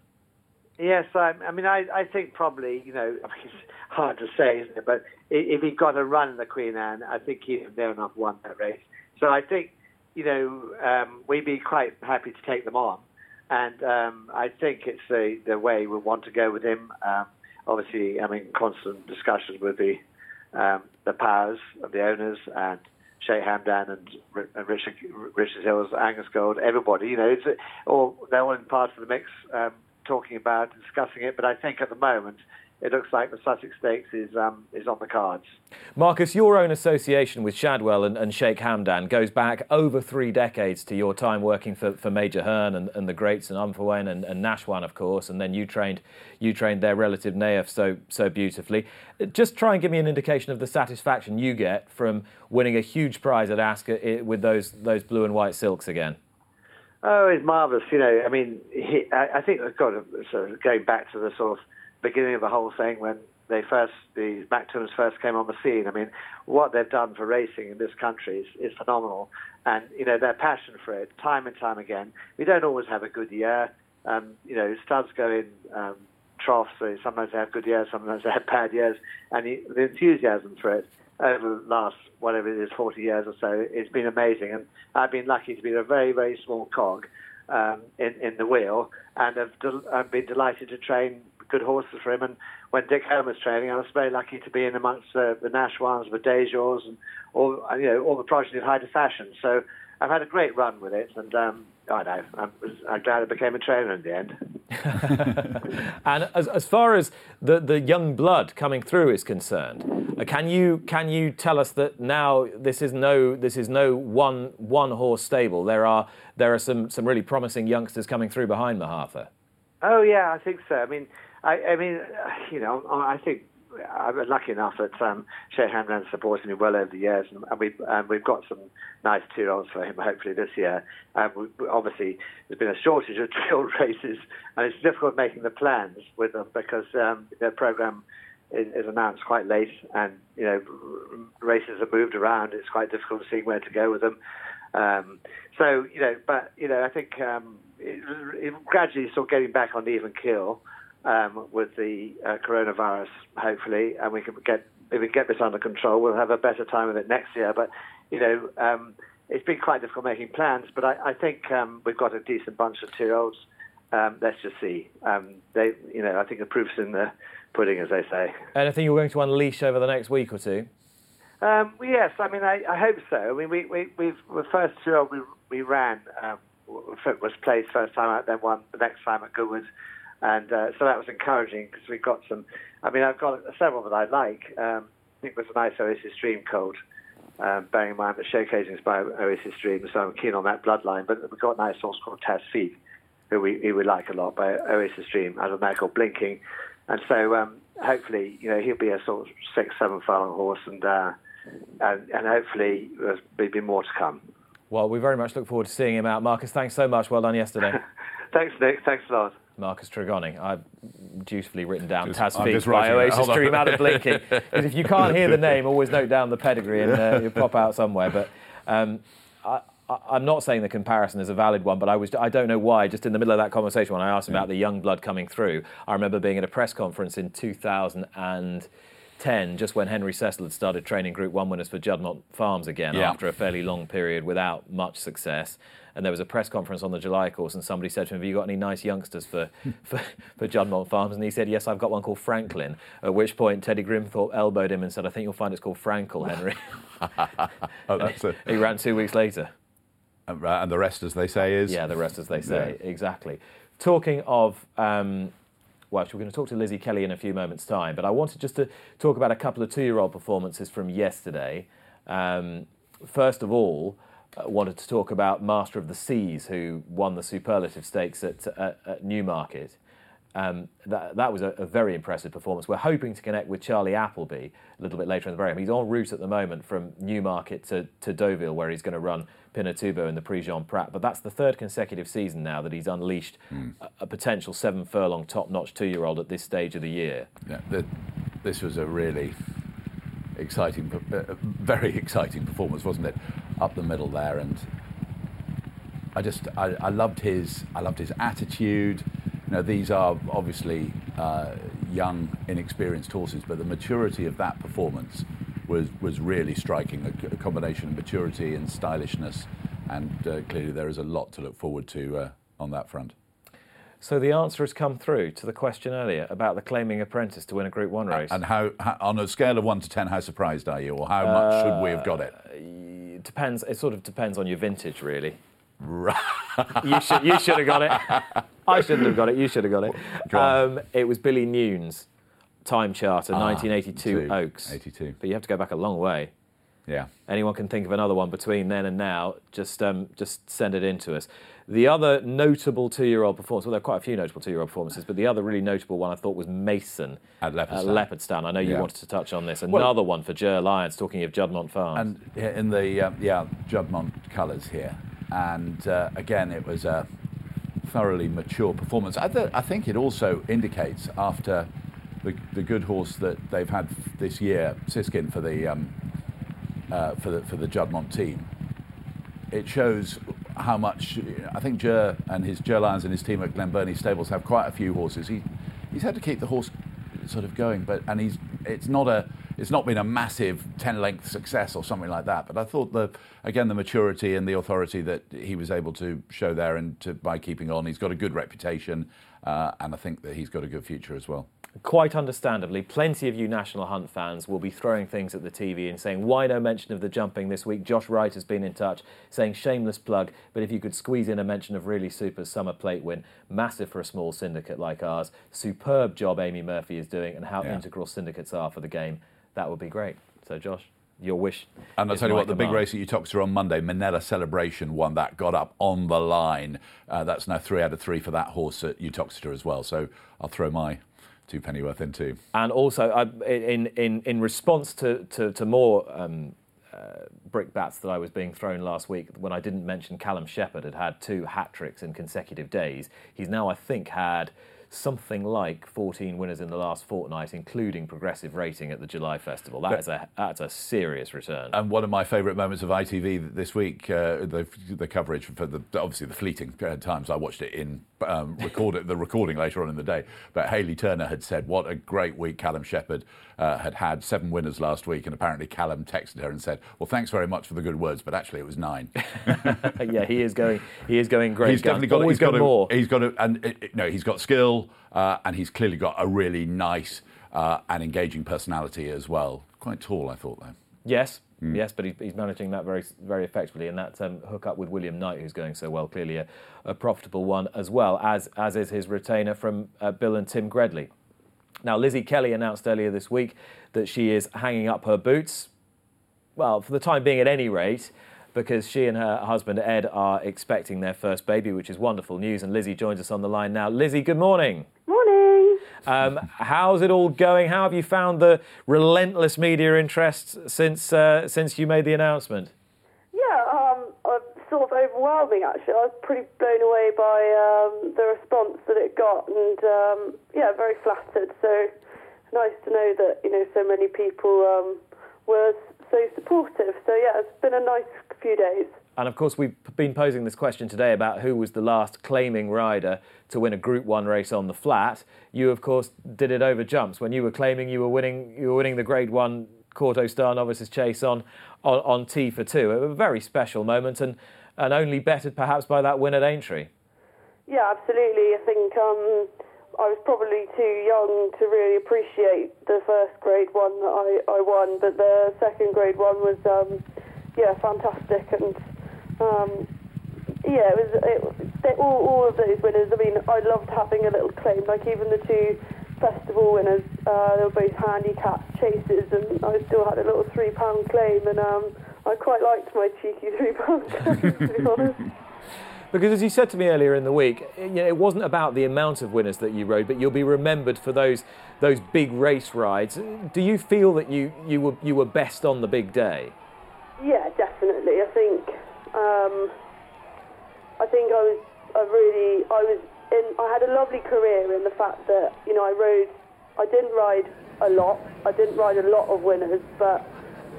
Yes, I, I mean, I, I think probably, you know, I mean, it's hard to say, isn't it? But if he got a run in the Queen Anne, I think he'd have near enough won that race. So I think, you know, um, we'd be quite happy to take them on. And um, I think it's the, the way we want to go with him. Um, obviously, I mean, constant discussions with the um, the powers of the owners and Sheikh Hamdan and, and Richard, Richard Hills, Angus Gold, everybody. You know, it's a, all they're all in part of the mix, um, talking about, discussing it. But I think at the moment, it looks like the Sussex Stakes is um, is on the cards. Marcus, your own association with Shadwell and, and Sheikh Hamdan goes back over three decades to your time working for, for Major Hern and, and the greats and Unfuwain and, and Nashwan, of course, and then you trained you trained their relative Nayef so so beautifully. Just try and give me an indication of the satisfaction you get from winning a huge prize at Ascot with those those blue and white silks again. Oh, it's marvellous. You know, I mean, he, I, I think I've got to, sort of going back to the sort of beginning of the whole thing when they first, the Maktoums first came on the scene. I mean, what they've done for racing in this country is, is phenomenal. And, you know, their passion for it, time and time again. We don't always have a good year. Um, you know, studs go in um, troughs. So sometimes they have good years, sometimes they have bad years. And the, the enthusiasm for it over the last, whatever it is, 40 years or so, it's been amazing. And I've been lucky to be a very, very small cog um, in in the wheel, and have del- I've been delighted to train good horses for him. And when Dick Home was training, I was very lucky to be in amongst uh, the Nashwans, the Dayjurs, and all you know all the progeny of of Fashion. So I've had a great run with it, and um, I know I'm, I'm glad I became a trainer in the end. and as, as far as the, the young blood coming through is concerned, uh, can you can you tell us that now this is no this is no one one horse stable? There are there are some some really promising youngsters coming through behind Mohaather. Oh yeah, I think so. I mean, I, I mean, you know, I think been lucky enough that um, Sheikh Hamdan supported me well over the years, and, and we've and we've got some nice two-year-olds for him hopefully this year. Um, we, obviously, there's been a shortage of two-year-old races, and it's difficult making the plans with them because um, their program is, is announced quite late, and you know races are moved around. It's quite difficult seeing where to go with them. Um, so you know, but you know, I think um, it, it gradually sort of getting back on even keel um, with the uh, coronavirus, hopefully, and we can get if we get this under control, we'll have a better time with it next year. But you know, um, it's been quite difficult making plans. But I, I think um, we've got a decent bunch of two-year-olds. Um, let's just see. Um, they, you know, I think the proof's in the pudding, as they say. Anything you're going to unleash over the next week or two? Um, yes, I mean, I, I hope so. I mean, we, we, we've, the first two we, we ran um, was placed first time out, then won the next time at Goodwood. And uh, so that was encouraging because we got some. I mean, I've got several that I like. Um, I think there's a nice Oasis Dream colt, um, bearing in mind that showcasing is by Oasis Dream, so I'm keen on that bloodline. But we've got a nice horse called Tasfiq, who we, who we like a lot by Oasis Dream, as a mare called Blinking. And so um, hopefully, you know, he'll be a sort of six, seven furlong horse, and uh, and, and hopefully there'll be more to come. Well, we very much look forward to seeing him out. Marcus, thanks so much. Well done yesterday. thanks, Nick. Thanks a lot. Marcus Tregoning. I've dutifully written down doam Tasfiq by Oasis Dream out of blinking. Because if you can't hear the name, always note down the pedigree and uh, you'll pop out somewhere. But um, I, am not saying the comparison is a valid one, but I was I don't know why. Just in the middle of that conversation, when I asked him about the young blood coming through, I remember being at a press conference in 2000 and 10, just when Henry Cecil had started training Group 1 winners for Juddmonte Farms again Yeah. after a fairly long period without much success. And there was a press conference on the July course, and somebody said to him, Have you got any nice youngsters for, for, for Juddmonte Farms? And he said, Yes, I've got one called Franklin. At which point, Teddy Grimthorpe elbowed him and said, I think you'll find it's called Frankel, Henry. Oh, that's he ran two weeks later. and the rest, as they say, is Yeah, the rest, as they say, exactly. Talking of, um, well, we're going to talk to Lizzie Kelly in a few moments' time, but I wanted just to talk about a couple of two-year-old performances from yesterday. Um, first of all, uh, wanted to talk about Master of the Seas, who won the superlative stakes at, at, at Newmarket. Um, that, that was a, a very impressive performance. We're hoping to connect with Charlie Appleby a little bit later in the program. He's en route at the moment from Newmarket to, to Deauville, where he's going to run Pinatubo in the Prix Jean Prat. But that's the third consecutive season now that he's unleashed a, a potential seven furlong top notch two year old at this stage of the year. Yeah, the, this was a really exciting, uh, very exciting performance, wasn't it? Up the middle there, and I just I, I loved his I loved his attitude. Know, these are obviously uh, young, inexperienced horses, but the maturity of that performance was was really striking. A, a combination of maturity and stylishness, and uh, clearly there is a lot to look forward to uh, on that front. So the answer has come through to the question earlier about the claiming apprentice to win a Group One race. And how, how, on a scale of one to ten, how surprised are you, or how much should we have got it? it depends. It sort of depends on your vintage, really. You should you should have got it. I shouldn't have got it. You should have got it. Um, it was Billy Newnes, time charter, Ah, 1982 two, Oaks. 82. But you have to go back a long way. Yeah. Anyone can think of another one between then and now. Just um, just send it in to us. The other notable two-year-old performance. Well, there are quite a few notable two-year-old performances, but the other really notable one I thought was Mason At Leopardstown. Leopardstown. I know you Yeah. wanted to touch on this. Well- Another one for Ger Lyons. Talking of Juddmonte Farms. And in the uh, yeah Juddmonte colours here, and uh, again it was a thoroughly mature performance. I, th- I think it also indicates after the, the good horse that they've had this year, Siskin for the um, uh, for the for the Juddmonte team. It shows how much I think Ger and his Ger Lyons and his team at Glenburnie Stables have quite a few horses. He he's had to keep the horse sort of going, but and he's it's not a it's not been a massive 10 length success or something like that. But I thought the again the maturity and the authority that he was able to show there and to, by keeping on, he's got a good reputation, uh, and I think that he's got a good future as well. Quite understandably, plenty of you National Hunt fans will be throwing things at the TV and saying, why no mention of the jumping this week? Josh Wright has been in touch saying, shameless plug, but if you could squeeze in a mention of Really Super's summer plate win, massive for a small syndicate like ours, superb job Amy Murphy is doing, and how Yeah. integral syndicates are for the game, that would be great. So, Josh, your wish. And I'll tell you what, the big race at Uttoxeter on Monday, Manila Celebration won that, got up on the line. Uh, that's now three out of three for that horse at Uttoxeter as well. So I'll throw my two pennyworth in too. And also, I, in, in, in response to, to, to more um, uh, brickbats that I was being thrown last week, when I didn't mention Callum Shepherd had had two hat tricks in consecutive days, he's now, I think, had something like 14 winners in the last fortnight, including progressive rating at the July Festival. That is a, that's a serious return. And one of my favourite moments of ITV this week, uh, the, the coverage for the obviously the fleeting uh, times I watched it in um, record it, the recording later on in the day. But Hayley Turner had said what a great week Callum Shepherd uh, had had seven winners last week, and apparently Callum texted her and said, "Well, thanks very much for the good words, but actually it was nine. yeah, he is going. He is going great. he's guns. definitely got. Always He's got got a, more. He's got a, and it, it- no, he's got skill, uh, and he's clearly got a really nice uh, and engaging personality as well. Quite tall, I thought though. Yes, Hmm. yes, but he's, he's managing that very, very effectively, and that um, hook up with William Knight, who's going so well, clearly a, a profitable one as well, as as is his retainer from uh, Bill and Tim Gredley. Now, Lizzie Kelly announced earlier this week that she is hanging up her boots. Well, for the time being, at any rate, because she and her husband Ed are expecting their first baby, which is wonderful news. And Lizzie joins us on the line now. Lizzie, good morning. Um, how's it all going? How have you found the relentless media interest since uh, since you made the announcement? Yeah, um, sort of overwhelming actually. I was pretty blown away by um, the response that it got, and um, yeah, very flattered. So nice to know that you know so many people um, were so supportive. So yeah, it's been a nice few days. And of course, we've been posing this question today about who was the last claiming rider to win a Group One race on the flat. You, of course, did it over jumps when you were claiming you were winning. You were winning the Grade One Kauto Star Novices Chase on, on on Tea For Two. A very special moment, and and only bettered perhaps by that win at Aintree. Yeah, absolutely. I think um, I was probably too young to really appreciate the first grade one that I, I won, but the second grade one was, um, yeah, fantastic. And um, yeah, it was it, they, all, all of those winners. I mean, I loved having a little claim, like even the two festival winners. Uh, they were both handicapped chases, and I still had a little three pound claim, and um, I quite liked my cheeky three pound claim, to be honest. Because as you said to me earlier in the week, you know, it wasn't about the amount of winners that you rode, but you'll be remembered for those those big race rides. Do you feel that you, you were you were best on the big day? Yeah, definitely. Um, I think I was really I was in I had a lovely career in the fact that you know I rode I didn't ride a lot. I didn't ride a lot of winners but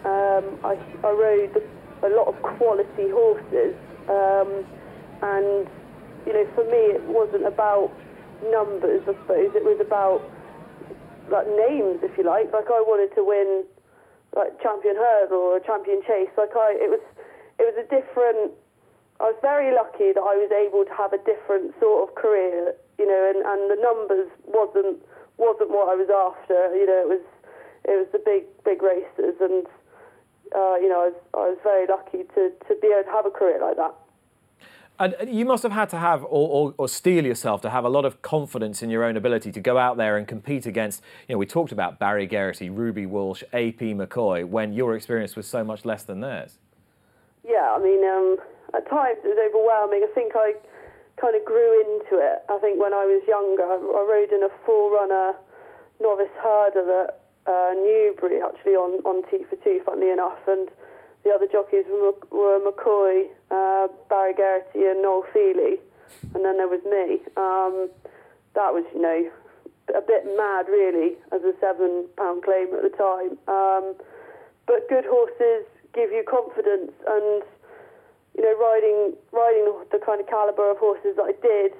um, I I rode a lot of quality horses. Um, and you know for me it wasn't about numbers I suppose. It was about like names if you like. Like I wanted to win like champion hurdle or a champion chase. Like I, it was, it was a different. I was very lucky that I was able to have a different sort of career, you know, and, and the numbers wasn't wasn't what I was after. You know, it was it was the big big races, and uh, you know, I was I was very lucky to to be able to have a career like that. And you must have had to have, or, or, or steel yourself to have a lot of confidence in your own ability to go out there and compete against. You know, we talked about Barry Geraghty, Ruby Walsh, AP McCoy, when your experience was so much less than theirs. Yeah, I mean, um, at times it was overwhelming. I think I kind of grew into it. I think when I was younger, I, rode in a full-runner novice herder at uh, Newbury, actually on on Tea For Two, funnily enough, and the other jockeys were, were McCoy, uh, Barry Geraghty, and Noel Fehily, and then there was me. Um, that was, you know, a bit mad, really, as a seven-pound claim at the time. Um, but good horses give you confidence, and you know, riding riding the kind of caliber of horses that I did,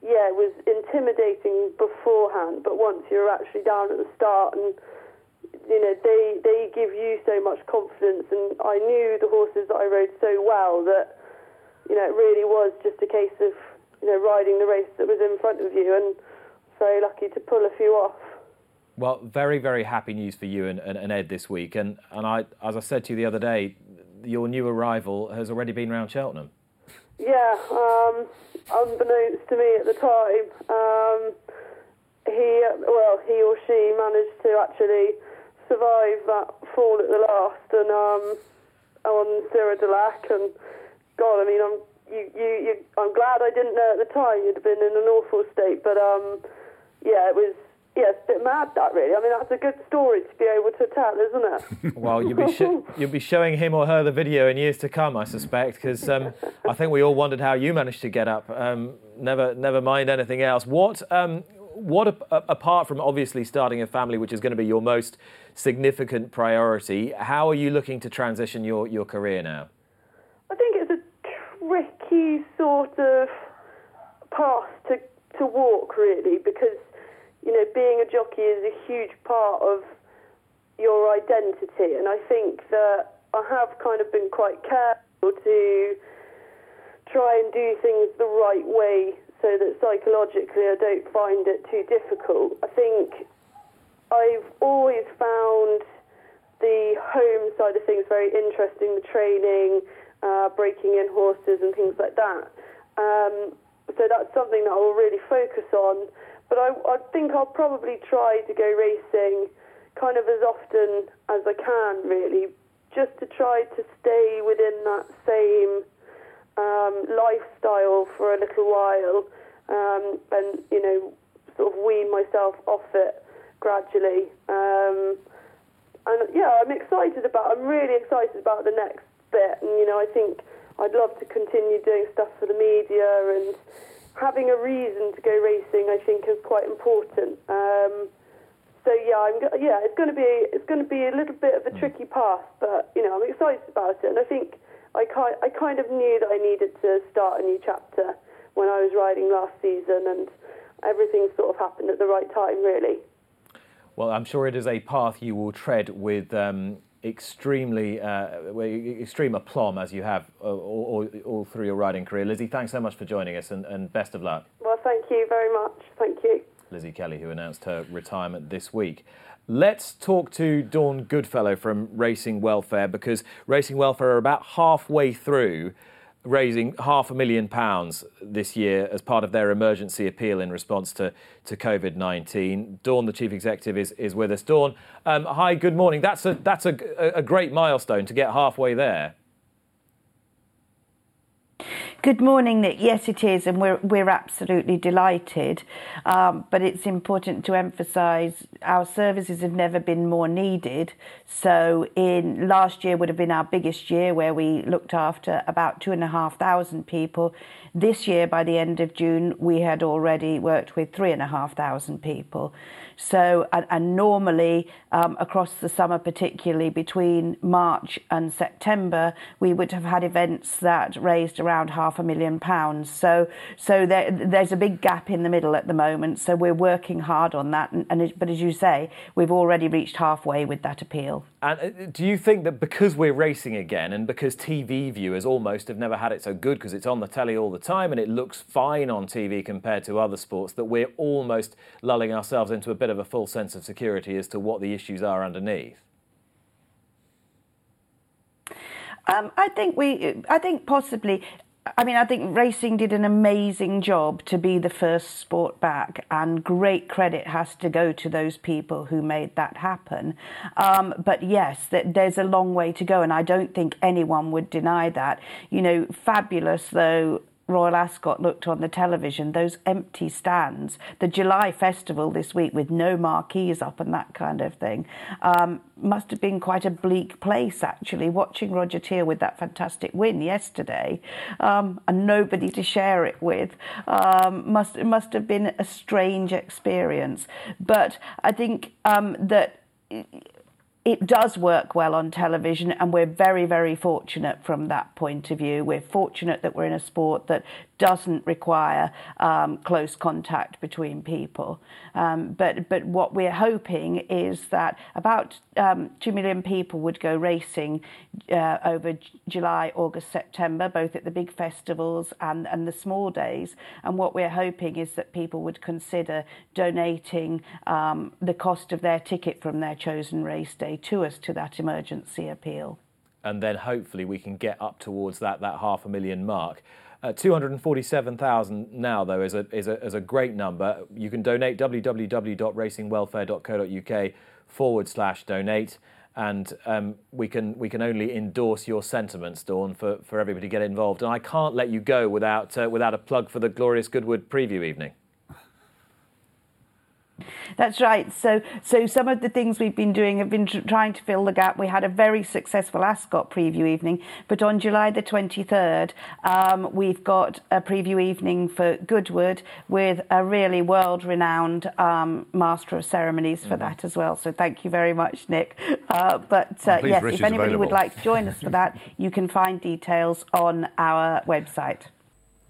yeah, it was intimidating beforehand. But once you're actually down at the start and you know, they they give you so much confidence, and I knew the horses that I rode so well that you know it really was just a case of you know riding the race that was in front of you, and very lucky to pull a few off. Well, very, very happy news for you and, and, and, Ed this week. And, and I, as I said to you the other day, your new arrival has already been round Cheltenham. Yeah, um, unbeknownst to me at the time, um, he, well, he or she managed to actually survive that fall at the last and um, on Siruh du Lac. And God, I mean, I'm you, you, you, I'm glad I didn't know at the time. you'd been in an awful state, but um, yeah, it was yeah, it's a bit mad that really. I mean, that's a good story to be able to tell, isn't it? well, you'll be sh- you'll be showing him or her the video in years to come, I suspect, because um, I think we all wondered how you managed to get up. Um, never, never mind anything else. What, um, what a- apart from obviously starting a family, which is going to be your most significant priority, how are you looking to transition your, your career now? I think it's a tricky sort of path to to walk, really, because you know, being a jockey is a huge part of your identity, and I think that I have kind of been quite careful to try and do things the right way so that psychologically I don't find it too difficult. I think I've always found the home side of things very interesting, the training, uh, breaking in horses and things like that. Um, so that's something that I will really focus on. But I, I think I'll probably try to go racing kind of as often as I can, really, just to try to stay within that same um, lifestyle for a little while, um, and you know, sort of wean myself off it gradually. Um, and yeah, I'm excited about. I'm really excited about the next bit, and you know, I think I'd love to continue doing stuff for the media and having a reason to go racing, I think, is quite important. Um, so yeah, I'm, yeah, it's going to be it's going to be a little bit of a mm. tricky path, but you know, I'm excited about it, and I think I kind I kind of knew that I needed to start a new chapter when I was riding last season, and everything sort of happened at the right time, really. Well, I'm sure it is a path you will tread with um, extremely uh, extreme aplomb as you have uh, all, all, all, through your riding career. Lizzie, thanks so much for joining us and, and best of luck. Well, thank you very much. Thank you. Lizzie Kelly, who announced her retirement this week. Let's talk to Dawn Goodfellow from Racing Welfare because Racing Welfare are about halfway through raising half a million pounds this year as part of their emergency appeal in response to, to COVID 19. Dawn, the chief executive, is, is with us. Dawn, um, hi, good morning. That's, a, that's a, a great milestone to get halfway there. Good morning, Nick. Yes, it is, and we're we're absolutely delighted. Um, but it's important to emphasise our services have never been more needed. So, in last year would have been our biggest year, where we looked after about two and a half thousand people. This year, by the end of June, we had already worked with three and a half thousand people. So, and, and normally um, across the summer, particularly between March and September, we would have had events that raised around half a million pounds. So, so there, there's a big gap in the middle at the moment. So we're working hard on that. And, and but as you say, we've already reached halfway with that appeal. And uh, do you think that because we're racing again, and because TV viewers almost have never had it so good because it's on the telly all the time and it looks fine on TV compared to other sports, that we're almost lulling ourselves into a bit of a full sense of security as to what the issues are underneath? Um, I think we, I think possibly. I mean, I think racing did an amazing job to be the first sport back, and great credit has to go to those people who made that happen. Um, but yes, there's a long way to go, and I don't think anyone would deny that. You know, fabulous though Royal Ascot looked on the television, those empty stands, the July festival this week with no marquees up and that kind of thing, um, must have been quite a bleak place actually. Watching Roger Teal with that fantastic win yesterday um, and nobody to share it with um, must must have been a strange experience. But I think um, that it does work well on television, and we're very, very fortunate from that point of view. We're fortunate that we're in a sport that doesn't require um, close contact between people. Um, but but what we're hoping is that about um, two million people would go racing uh, over July, August, September, both at the big festivals and and the small days. And what we're hoping is that people would consider donating um, the cost of their ticket from their chosen race day to us to that emergency appeal. and then hopefully we can get up towards that that half a million mark. Uh, 247,000 now, though, is a, is, a, is a great number. You can donate www.racingwelfare.co.uk forward slash donate, and um, we, can, we can only endorse your sentiments, Dawn, for, for everybody to get involved. And I can't let you go without, uh, without a plug for the Glorious Goodwood preview evening. That's right. So, so some of the things we've been doing have been tr- trying to fill the gap. We had a very successful Ascot preview evening, but on July the 23rd, um, we've got a preview evening for Goodwood with a really world-renowned um, master of ceremonies for that as well. So, thank you very much, Nick. Uh, but uh, yes, if anybody would like to join us for that, you can find details on our website.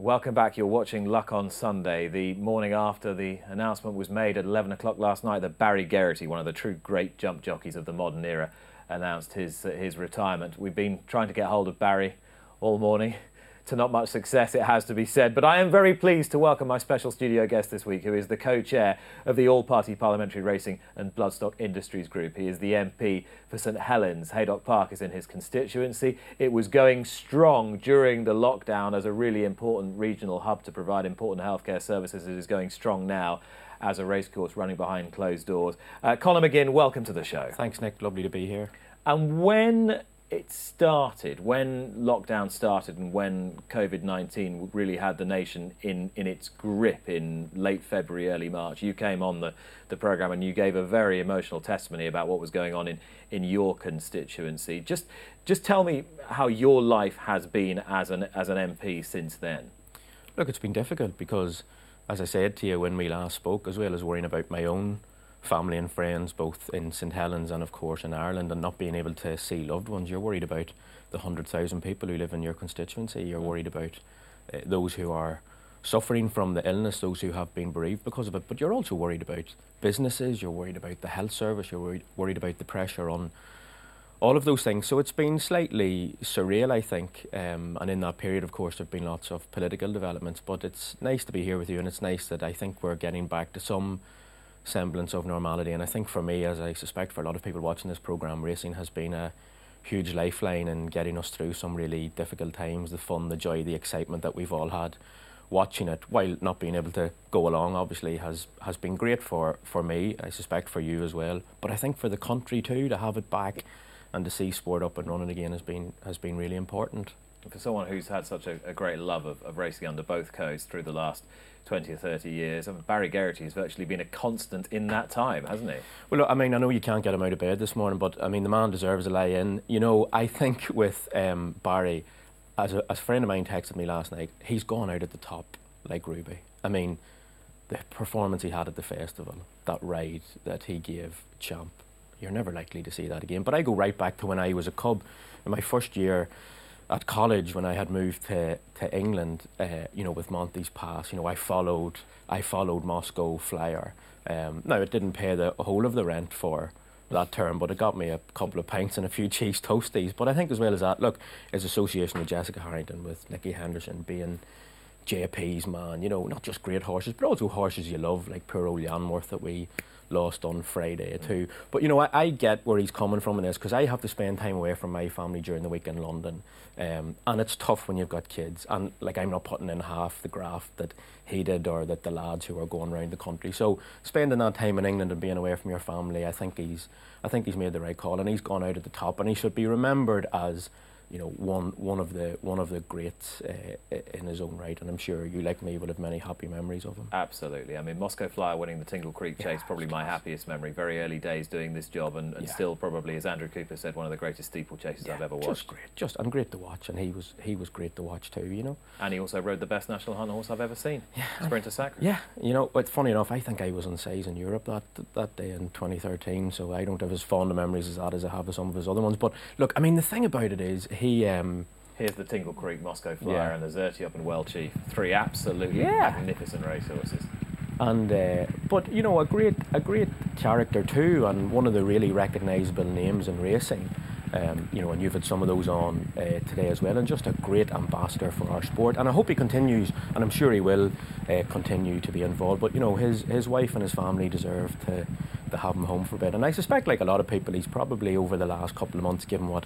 Welcome back. You're watching Luck on Sunday, the morning after the announcement was made at 11 o'clock last night that Barry Geraghty, one of the true great jump jockeys of the modern era, announced his, his retirement. We've been trying to get hold of Barry all morning. To not much success, it has to be said. But I am very pleased to welcome my special studio guest this week, who is the co chair of the All Party Parliamentary Racing and Bloodstock Industries Group. He is the MP for St Helens. Haydock Park is in his constituency. It was going strong during the lockdown as a really important regional hub to provide important healthcare services. It is going strong now as a racecourse running behind closed doors. Uh, Conor McGinn, welcome to the show. Thanks, Nick. Lovely to be here. And when it started, when lockdown started, and when COVID 19 really had the nation in, in its grip in late February, early March, you came on the, the programme and you gave a very emotional testimony about what was going on in, in your constituency. Just, just tell me how your life has been as an, as an MP since then. Look, it's been difficult because, as I said to you when we last spoke, as well as worrying about my own family and friends, both in St Helens and, of course, in Ireland, and not being able to see loved ones, you're worried about the 100,000 people who live in your constituency. You're worried about uh, those who are suffering from the illness, those who have been bereaved because of it. But you're also worried about businesses, you're worried about the health service, you're worried, worried about the pressure on all of those things. So it's been slightly surreal, I think. Um, and in that period, of course, there have been lots of political developments. But it's nice to be here with you, and it's nice that I think we're getting back to some semblance of normality. And I think for me, as I suspect for a lot of people watching this programme, racing has been a huge lifeline in getting us through some really difficult times the fun, the joy, the excitement that we've all had watching it while not being able to go along obviously has has been great for for me I suspect for you as well but I think for the country too to have it back and to see sport up and running again has been has been really important For someone who's had such a, a great love of, of racing under both codes through the last 20 or 30 years, I mean, Barry Geraghty has virtually been a constant in that time, hasn't he? Well, look, I mean, I know you can't get him out of bed this morning, but I mean, the man deserves a lay in. You know, I think with um, Barry, as a, as a friend of mine texted me last night, he's gone out at the top like Ruby. I mean, the performance he had at the festival, that ride that he gave Champ, you're never likely to see that again. But I go right back to when I was a cub in my first year at college when I had moved to, to England, uh, you know, with Monty's Pass, you know, I followed I followed Moscow Flyer. Um, now it didn't pay the whole of the rent for that term, but it got me a couple of pints and a few cheese toasties. But I think as well as that, look, his association with Jessica Harrington, with Nicky Henderson being JP's man, you know, not just great horses, but also horses you love, like poor old Yanworth that we lost on Friday too. But you know, I, I get where he's coming from in this because I have to spend time away from my family during the week in London, um, and it's tough when you've got kids. And like I'm not putting in half the graft that he did or that the lads who are going around the country. So spending that time in England and being away from your family, I think he's, I think he's made the right call, and he's gone out at the top, and he should be remembered as you know, one one of the one of the greats uh, in his own right, and I'm sure you, like me, will have many happy memories of him. Absolutely. I mean, Moscow Flyer winning the Tingle Creek Chase, probably my happiest memory. Very early days doing this job, and, and Yeah. still probably, as Andrew Cooper said, one of the greatest steeple chases I've ever watched. Just great, just and great to watch, and he was he was great to watch too. You know. And he also rode the best national hunt horse I've ever seen, Sprinter Sacre. Yeah, you know, it's funny enough. I think I was on Sizing Europe that that day in 2013, so I don't have as fond of memories as that as I have of some of his other ones. But look, I mean, the thing about it is he. Um, Here's the Tingle Creek Moscow Flyer Yeah. and the Azertyuiop and Well Chief. Three absolutely Yeah. magnificent racehorses. and uh, but you know a great a great character too, and one of the really recognisable names in racing. Um, you know, and you've had some of those on uh, today as well, and just a great ambassador for our sport. And I hope he continues, and I'm sure he will uh, continue to be involved. But you know, his his wife and his family deserve to to have him home for a bit. And I suspect, like a lot of people, he's probably over the last couple of months, given what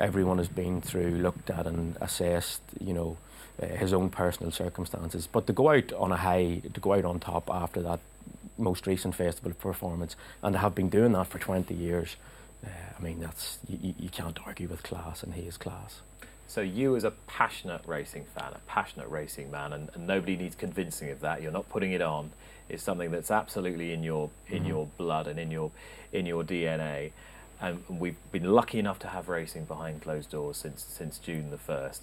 everyone has been through, looked at and assessed. You know, uh, his own personal circumstances. But to go out on a high, to go out on top after that most recent festival performance, and to have been doing that for 20 years, uh, I mean, that's you, you- can't argue with class, and he is class. So you, as a passionate racing fan, a passionate racing man, and, and nobody needs convincing of that. You're not putting it on. It's something that's absolutely in your in Mhm. your blood and in your in your DNA. And we've been lucky enough to have racing behind closed doors since since June the first.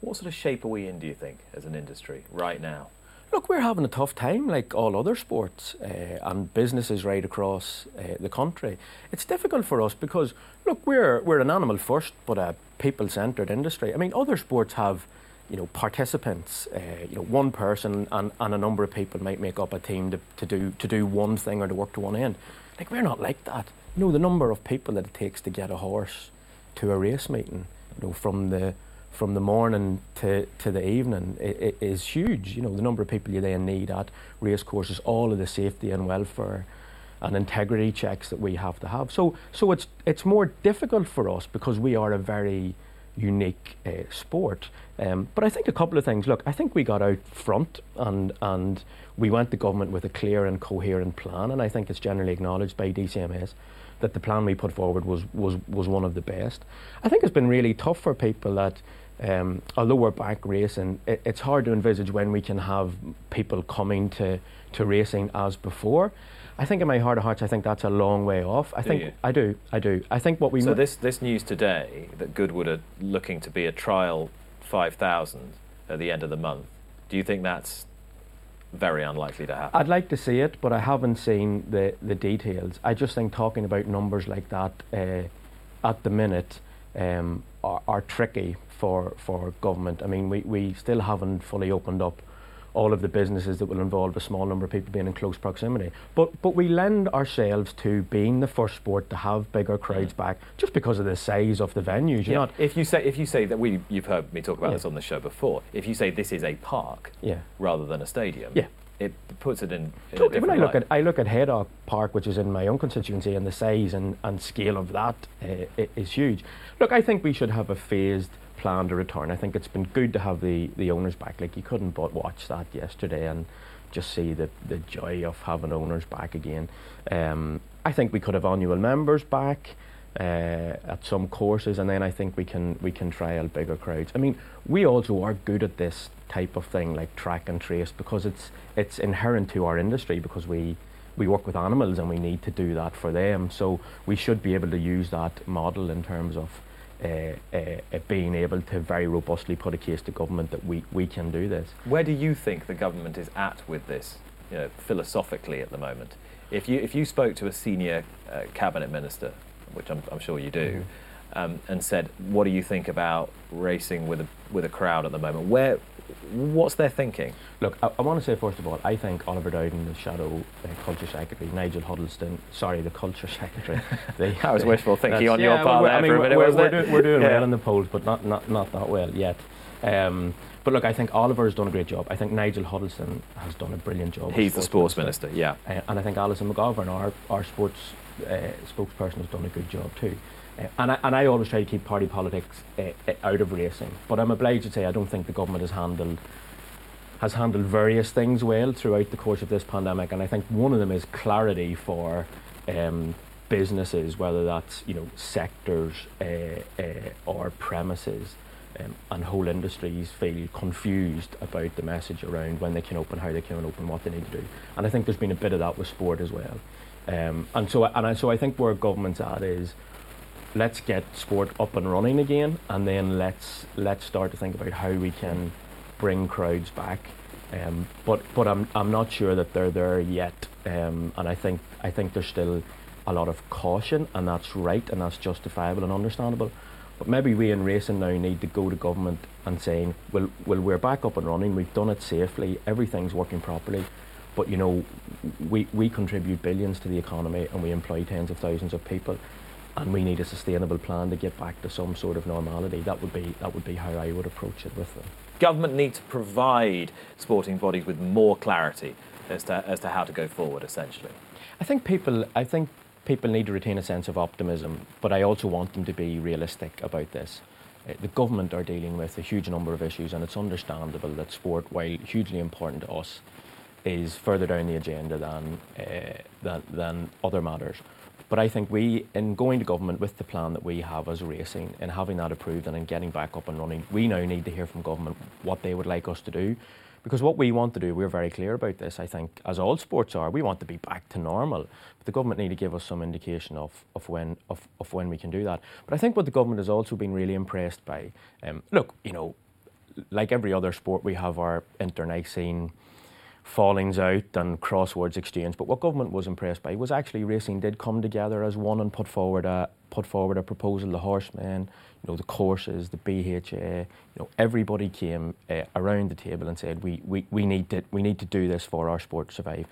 What sort of shape are we in? Do you think, as an industry, right now? Look, we're having a tough time, like all other sports uh, and businesses right across uh, the country. It's difficult for us because, look, we're we're an animal first, but a people-centered industry. I mean, other sports have, you know, participants. Uh, you know, one person and, and a number of people might make up a team to, to do to do one thing or to work to one end. Like we're not like that. You know, the number of people that it takes to get a horse to a race meeting, you know, from the from the morning to, to the evening i- i- is huge. You know, the number of people you then need at race courses, all of the safety and welfare and integrity checks that we have to have. So, so it's it's more difficult for us because we are a very unique uh, sport. Um, but I think a couple of things. Look, I think we got out front and and we went to government with a clear and coherent plan, and I think it's generally acknowledged by DCMS that the plan we put forward was was was one of the best. I think it's been really tough for people that. Um, although we're back racing, it, it's hard to envisage when we can have people coming to, to racing as before. I think in my heart of hearts, I think that's a long way off. I Do think you? I do, I do. I think what we so mu- this this news today that Goodwood are looking to be a trial five thousand at the end of the month. Do you think that's very unlikely to happen? I'd like to see it, but I haven't seen the, the details. I just think talking about numbers like that uh, at the minute um, are, are tricky for, for government. I mean, we, we still haven't fully opened up all of the businesses that will involve a small number of people being in close proximity. But but we lend ourselves to being the first sport to have bigger crowds back just because of the size of the venues. You're Yeah, not if you say if you say that we you've heard me talk about Yeah. this on the show before. If you say this is a park yeah. rather than a stadium, Yeah. it puts it in. in Totally. When I different look light. at I look at Haydock Park, which is in my own constituency, and the size and, and scale of that uh, is huge. Look, I think we should have a phased plan to return. I think it's been good to have the, the owners back. Like you couldn't but watch that yesterday and just see the, the joy of having owners back again. Um, I think we could have annual members back uh, at some courses, and then I think we can we can trial bigger crowds. I mean, we also are good at this type of thing, like track and trace, because it's it's inherent to our industry because we we work with animals and we need to do that for them. So we should be able to use that model in terms of. Uh, uh, uh, being able to very robustly put a case to government that we, we can do this. Where do you think the government is at with this, you know, philosophically at the moment? If you if you spoke to a senior uh, cabinet minister, which I'm, I'm sure you do, um, and said, "What do you think about racing with a with a crowd at the moment?" Where, what's their thinking? Look, I, I want to say first of all, I think Oliver Dowden, the shadow uh, culture secretary, Nigel Huddleston, sorry, the culture secretary. the, That was wishful thinking on your part well, I mean, minute, we're, we're, doing, we're doing Yeah. well in the polls, but not, not, not that well yet. Um, but look, I think Oliver has done a great job. I think Nigel Huddleston has done a brilliant job. as He's the sports minister, yeah. uh, and I think Alison McGovern, our, our sports uh, spokesperson, has done a good job too. And, I, and I always try to keep party politics uh, out of racing. But I'm obliged to say I don't think the government has handled has handled various things well throughout the course of this pandemic. And I think one of them is clarity for um, businesses, whether that's you know sectors uh, uh, or premises. Um, and whole industries feel confused about the message around when they can open, how they can open, what they need to do. And I think there's been a bit of that with sport as well. Um, and so, and I, so I think where government's at is let's get sport up and running again, and then let's let's start to think about how we can bring crowds back. Um, but but I'm I'm not sure that they're there yet, um, and I think I think there's still a lot of caution, and that's right, and that's justifiable and understandable. But maybe we in racing now need to go to government and saying, well, well, we're back up and running. We've done it safely. Everything's working properly. But you know, we, we contribute billions to the economy and we employ tens of thousands of people, and we need a sustainable plan to get back to some sort of normality. That would be that would be how I would approach it with them. Government need to provide sporting bodies with more clarity as to, as to how to go forward, essentially. I think people. I think people need to retain a sense of optimism, but I also want them to be realistic about this. Uh, the government are dealing with a huge number of issues, and it's understandable that sport, while hugely important to us, is further down the agenda than, uh, than, than other matters. But I think we, in going to government with the plan that we have as racing and having that approved and in getting back up and running, we now need to hear from government what they would like us to do. Because what we want to do, we're very clear about this, I think, as all sports are, we want to be back to normal. But the government need to give us some indication of, of, when, of, of when we can do that. But I think what the government has also been really impressed by, um, look, you know, like every other sport, we have our internecine fallings out and crosswords exchange. But what government was impressed by was actually racing did come together as one and put forward a put forward a proposal. The horsemen, you know, the courses, the BHA, you know, everybody came uh, around the table and said we, we, we need to we need to do this for our sport to survive.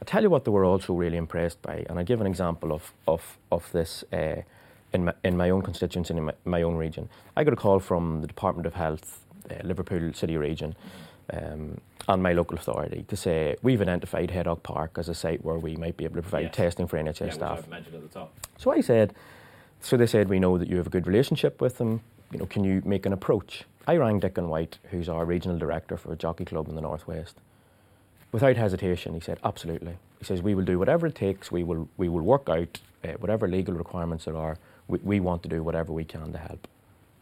I tell you what, they were also really impressed by, and I give an example of of of this. Uh, in my, in my own constituency, in my, my own region, I got a call from the Department of Health, uh, Liverpool City region, um, and my local authority to say we've identified Haydock Park as a site where we might be able to provide Yes. testing for NHS Yeah, staff. I've mentioned at the top. So I said, so they said, we know that you have a good relationship with them. You know, can you make an approach? I rang Dickon White, who's our regional director for a jockey club in the northwest. Without hesitation, he said, absolutely. He says, we will do whatever it takes. We will, we will work out uh, whatever legal requirements there are. We, we want to do whatever we can to help.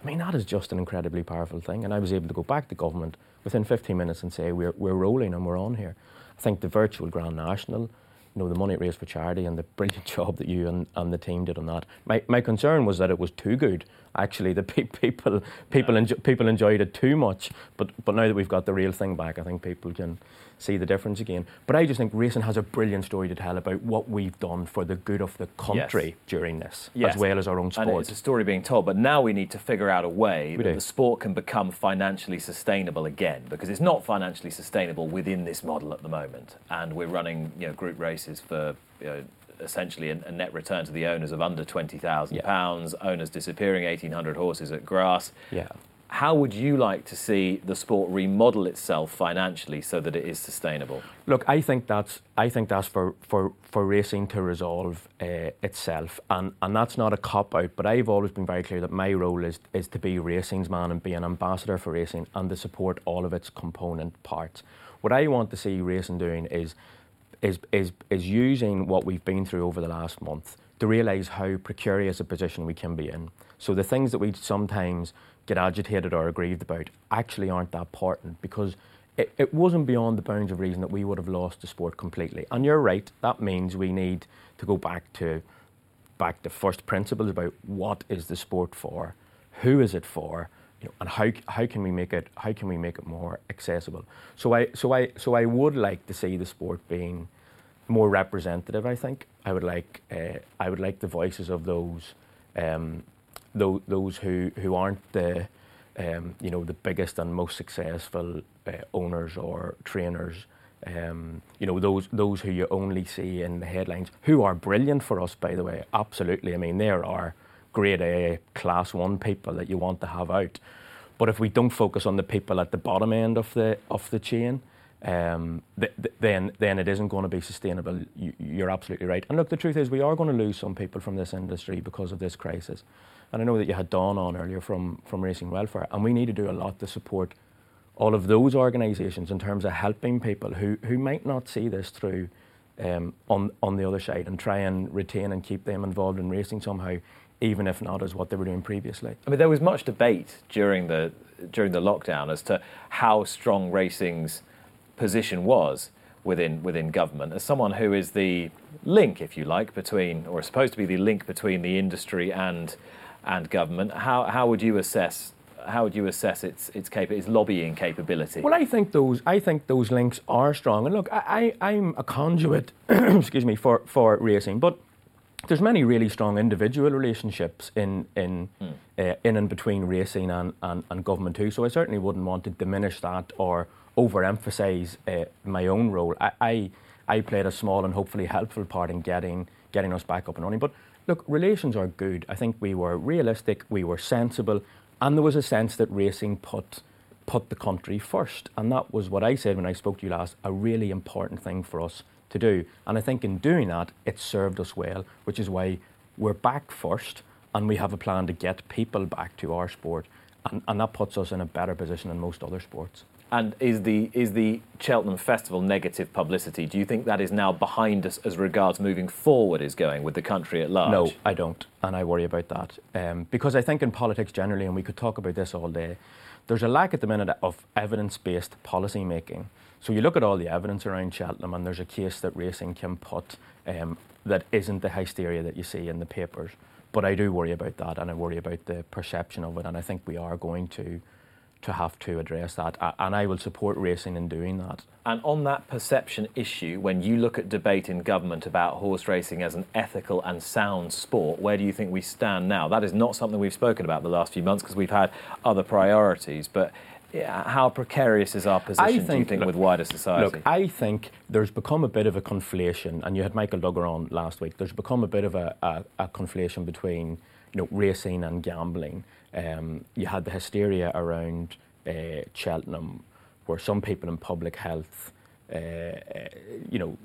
I mean, that is just an incredibly powerful thing. And I was able to go back to government within 15 minutes and say, we're, we're rolling and we're on here. I think the virtual Grand National, you know, the money it raised for charity and the brilliant job that you and, and the team did on that. My, my concern was that it was too good. Actually, the pe- people people enjo- people enjoyed it too much. But but now that we've got the real thing back, I think people can see the difference again. But I just think racing has a brilliant story to tell about what we've done for the good of the country during this, Yes. as well as our own sport. And it's a story being told, but now we need to figure out a way We that do. the sport can become financially sustainable again, because it's not financially sustainable within this model at the moment. And we're running, you know, group races for you know, essentially a, a net return to the owners of under twenty thousand pounds. Owners disappearing, eighteen hundred horses at grass. Yeah. How would you like to see the sport remodel itself financially so that it is sustainable? Look, I think that's I think that's for, for, for racing to resolve uh, itself, and, and that's not a cop out. But I've always been very clear that my role is is to be racing's man and be an ambassador for racing and to support all of its component parts. What I want to see racing doing is is is is using what we've been through over the last month to realise how precarious a position we can be in. So the things that we sometimes get agitated or aggrieved about actually aren't that important because it, it wasn't beyond the bounds of reason that we would have lost the sport completely. And you're right, that means we need to go back to back to first principles about what is the sport for, who is it for, you know, and how, how can we make it how can we make it more accessible. So I so I so I would like to see the sport being more representative. I think I would like uh, I would like the voices of those um, those, those who, who aren't the um, you know the biggest and most successful uh, owners or trainers. Um, you know those those who you only see in the headlines, who are brilliant for us, by the way. Absolutely, I mean there are grade A, class one people that you want to have out. But if we don't focus on the people at the bottom end of the of the chain, um, th- th- then then it isn't going to be sustainable. You, you're absolutely right. And look, the truth is, we are going to lose some people from this industry because of this crisis. And I know that you had Dawn on earlier from from Racing Welfare, and we need to do a lot to support all of those organisations in terms of helping people who, who might not see this through um, on on the other side, and try and retain and keep them involved in racing somehow, even if not as what they were doing previously. I mean, there was much debate during the during the lockdown as to how strong racing's position was within within government. As someone who is the link, if you like, between or is supposed to be the link between the industry and and government, how how would you assess how would you assess its its capa- its lobbying capability? Well, I think those I think those links are strong. And look, I, I I'm a conduit, excuse me, for for racing, but there's many really strong individual relationships in in Hmm. uh, in and between racing and, and, and government too. So I certainly wouldn't want to diminish that or overemphasise uh, my own role. I, I I played a small and hopefully helpful part in getting getting us back up and running. But look, relations are good. I think we were realistic, we were sensible, and there was a sense that racing put put the country first. And that was what I said when I spoke to you last, a really important thing for us to do. And I think in doing that, it served us well, which is why we're back first and we have a plan to get people back to our sport. And, and that puts us in a better position than most other sports. And is the is the Cheltenham Festival negative publicity? Do you think that is now behind us as regards moving forward is going with the country at large? No, I don't, and I worry about that um, because I think in politics generally, and we could talk about this all day, there's a lack at the minute of evidence-based policy making. So you look at all the evidence around Cheltenham, and there's a case that racing can put um, that isn't the hysteria that you see in the papers. But I do worry about that, and I worry about the perception of it, and I think we are going to to have to address that, and I will support racing in doing that. And on that perception issue, when you look at debate in government about horse racing as an ethical and sound sport, where do you think we stand now? That is not something we've spoken about the last few months because we've had other priorities. But yeah, how precarious is our position, do you think- think, look- with wider society? Look, I think there's become a bit of a conflation, and you had Michael Dugher on last week. There's become a bit of a, a, a conflation between you know racing and gambling. Um, you had the hysteria around uh, Cheltenham, where some people in public health, uh, uh, you know,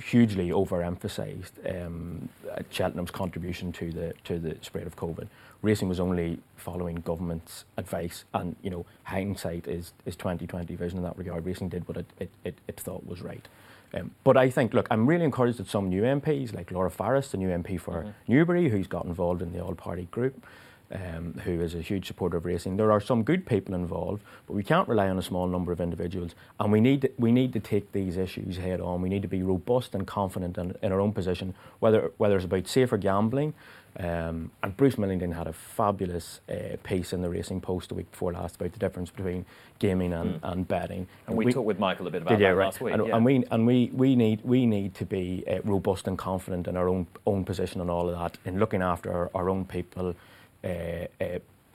hugely overemphasised um, Cheltenham's contribution to the to the spread of COVID. Racing was only following government's advice, and you know, hindsight is is 2020 vision in that regard. Racing did what it it, it, it thought was right. Um, but I think, look, I'm really encouraged that some new MPs, like Laura Farris, the new MP for Newbury, who's got involved in the all party group, um, who is a huge supporter of racing. There are some good people involved, but we can't rely on a small number of individuals. And we need to, we need to take these issues head on. We need to be robust and confident in, in our own position, whether, whether it's about safer gambling. Um, and Bruce Millington had a fabulous uh, piece in the Racing Post the week before last about the difference between gaming and, and betting. and we, talked with Michael a bit about you? that right. last week. And, yeah. and we and we we need we need to be uh, robust and confident in our own own position and all of that in looking after our, our own people,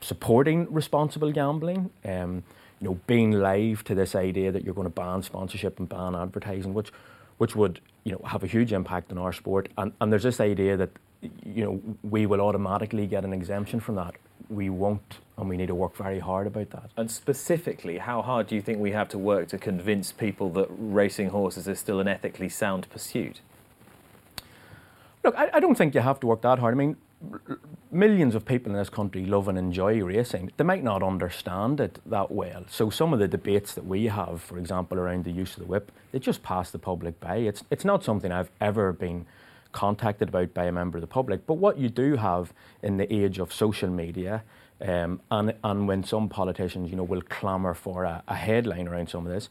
supporting responsible gambling. Um, you know, being live to this idea that you're going to ban sponsorship and ban advertising, which which would you know have a huge impact on our sport. And and there's this idea that you know we will automatically get an exemption from that. We won't, and we need to work very hard about that. And specifically, how hard do you think we have to work to convince people that racing horses is still an ethically sound pursuit? Look, I, I don't think you have to work that hard. I mean, millions of people in this country love and enjoy racing. They might not understand it that well. So some of the debates that we have, for example, around the use of the whip, they just pass the public by. It's it's not something I've ever been contacted about by a member of the public. But what you do have in the age of social media, um, and and when some politicians, you know, will clamour for a, a headline around some of this,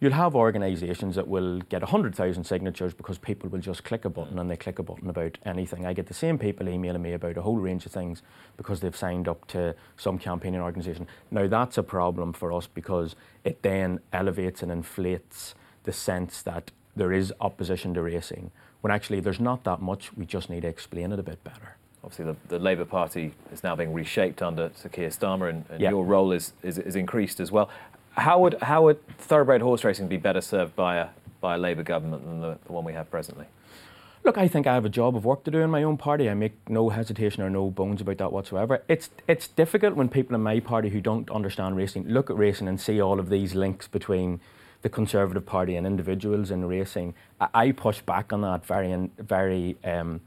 you'll have organisations that will get 100,000 signatures because people will just click a button and they click a button about anything. I get the same people emailing me about a whole range of things because they've signed up to some campaigning organisation. Now, that's a problem for us because it then elevates and inflates the sense that there is opposition to racing when actually there's not that much. We just need to explain it a bit better. Obviously, the, the Labour Party is now being reshaped under Sir Keir Starmer, and, and Yeah. your role is, is, is increased as well. How would, how would thoroughbred horse racing be better served by a, by a Labour government than the, the one we have presently? Look, I think I have a job of work to do in my own party. I make no hesitation or no bones about that whatsoever. It's it's difficult when people in my party who don't understand racing look at racing and see all of these links between the Conservative Party and individuals in racing. I, I push back on that very very um,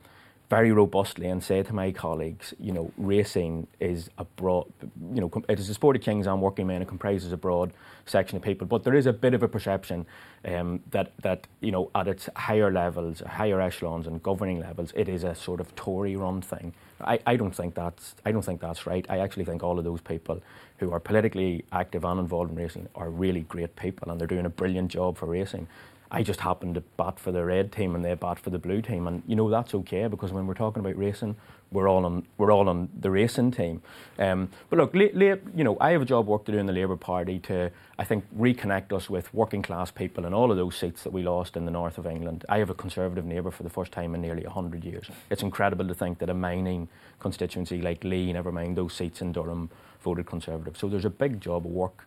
very robustly and say to my colleagues, you know, racing is a broad, you know, it is a sport of kings and working men. It comprises a broad section of people, but there is a bit of a perception um, that that you know at its higher levels, higher echelons and governing levels, it is a sort of Tory-run thing. I, I don't think that's I don't think that's right. I actually think all of those people who are politically active and involved in racing are really great people, and they're doing a brilliant job for racing. I just happen to bat for the red team and they bat for the blue team, and you know that's okay because when we're talking about racing, we're all on we're all on the racing team. Um, but look, la- la- you know, I have a job work to do in the Labour Party to I think reconnect us with working class people and all of those seats that we lost in the north of England. I have a Conservative neighbour for the first time in nearly hundred years. It's incredible to think that a mining constituency like Leigh, never mind those seats in Durham, voted Conservative. So there's a big job of work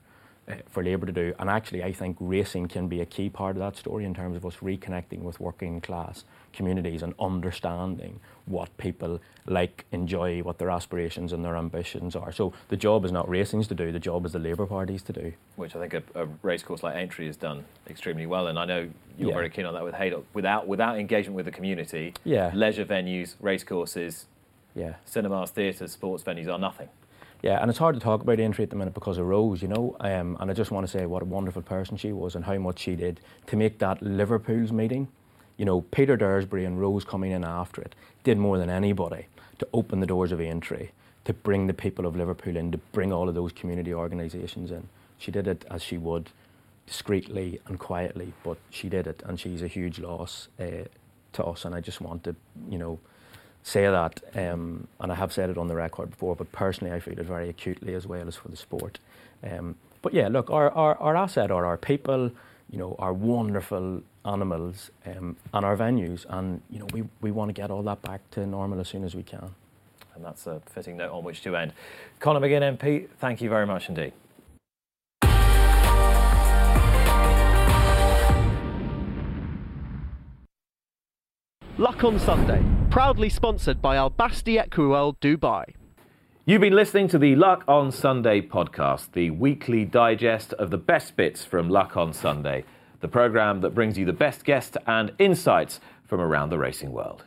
for Labour to do. And actually, I think racing can be a key part of that story in terms of us reconnecting with working class communities and understanding what people like, enjoy, what their aspirations and their ambitions are. So the job is not racing's to do, the job is the Labour Party's to do. Which I think a, a racecourse like Aintree has done extremely well, and I know you're Yeah. very keen on that with Haydock. Without without engagement with the community, Yeah. leisure venues, racecourses, Yeah. cinemas, theatres, sports venues are nothing. Yeah, and it's hard to talk about Aintree at the minute because of Rose, you know. Um, and I just want to say what a wonderful person she was and how much she did to make that Liverpool's meeting. You know, Peter Daresbury and Rose coming in after it did more than anybody to open the doors of Aintree, to bring the people of Liverpool in, to bring all of those community organisations in. She did it as she would, discreetly and quietly, but she did it, and she's a huge loss uh, to us. And I just want to, you know, say that, um, and I have said it on the record before, but personally I feel it very acutely as well as for the sport. Um, but yeah, look, our, our, our asset are our people, you know, our wonderful animals um, and our venues, and you know, we, we want to get all that back to normal as soon as we can. And that's a fitting note on which to end. Conor McGinn MP, thank you very much indeed. Luck on Sunday, proudly sponsored by Al Basti Equiworld Dubai. You've been listening to the Luck on Sunday podcast, the weekly digest of the best bits from Luck on Sunday, the programme that brings you the best guests and insights from around the racing world.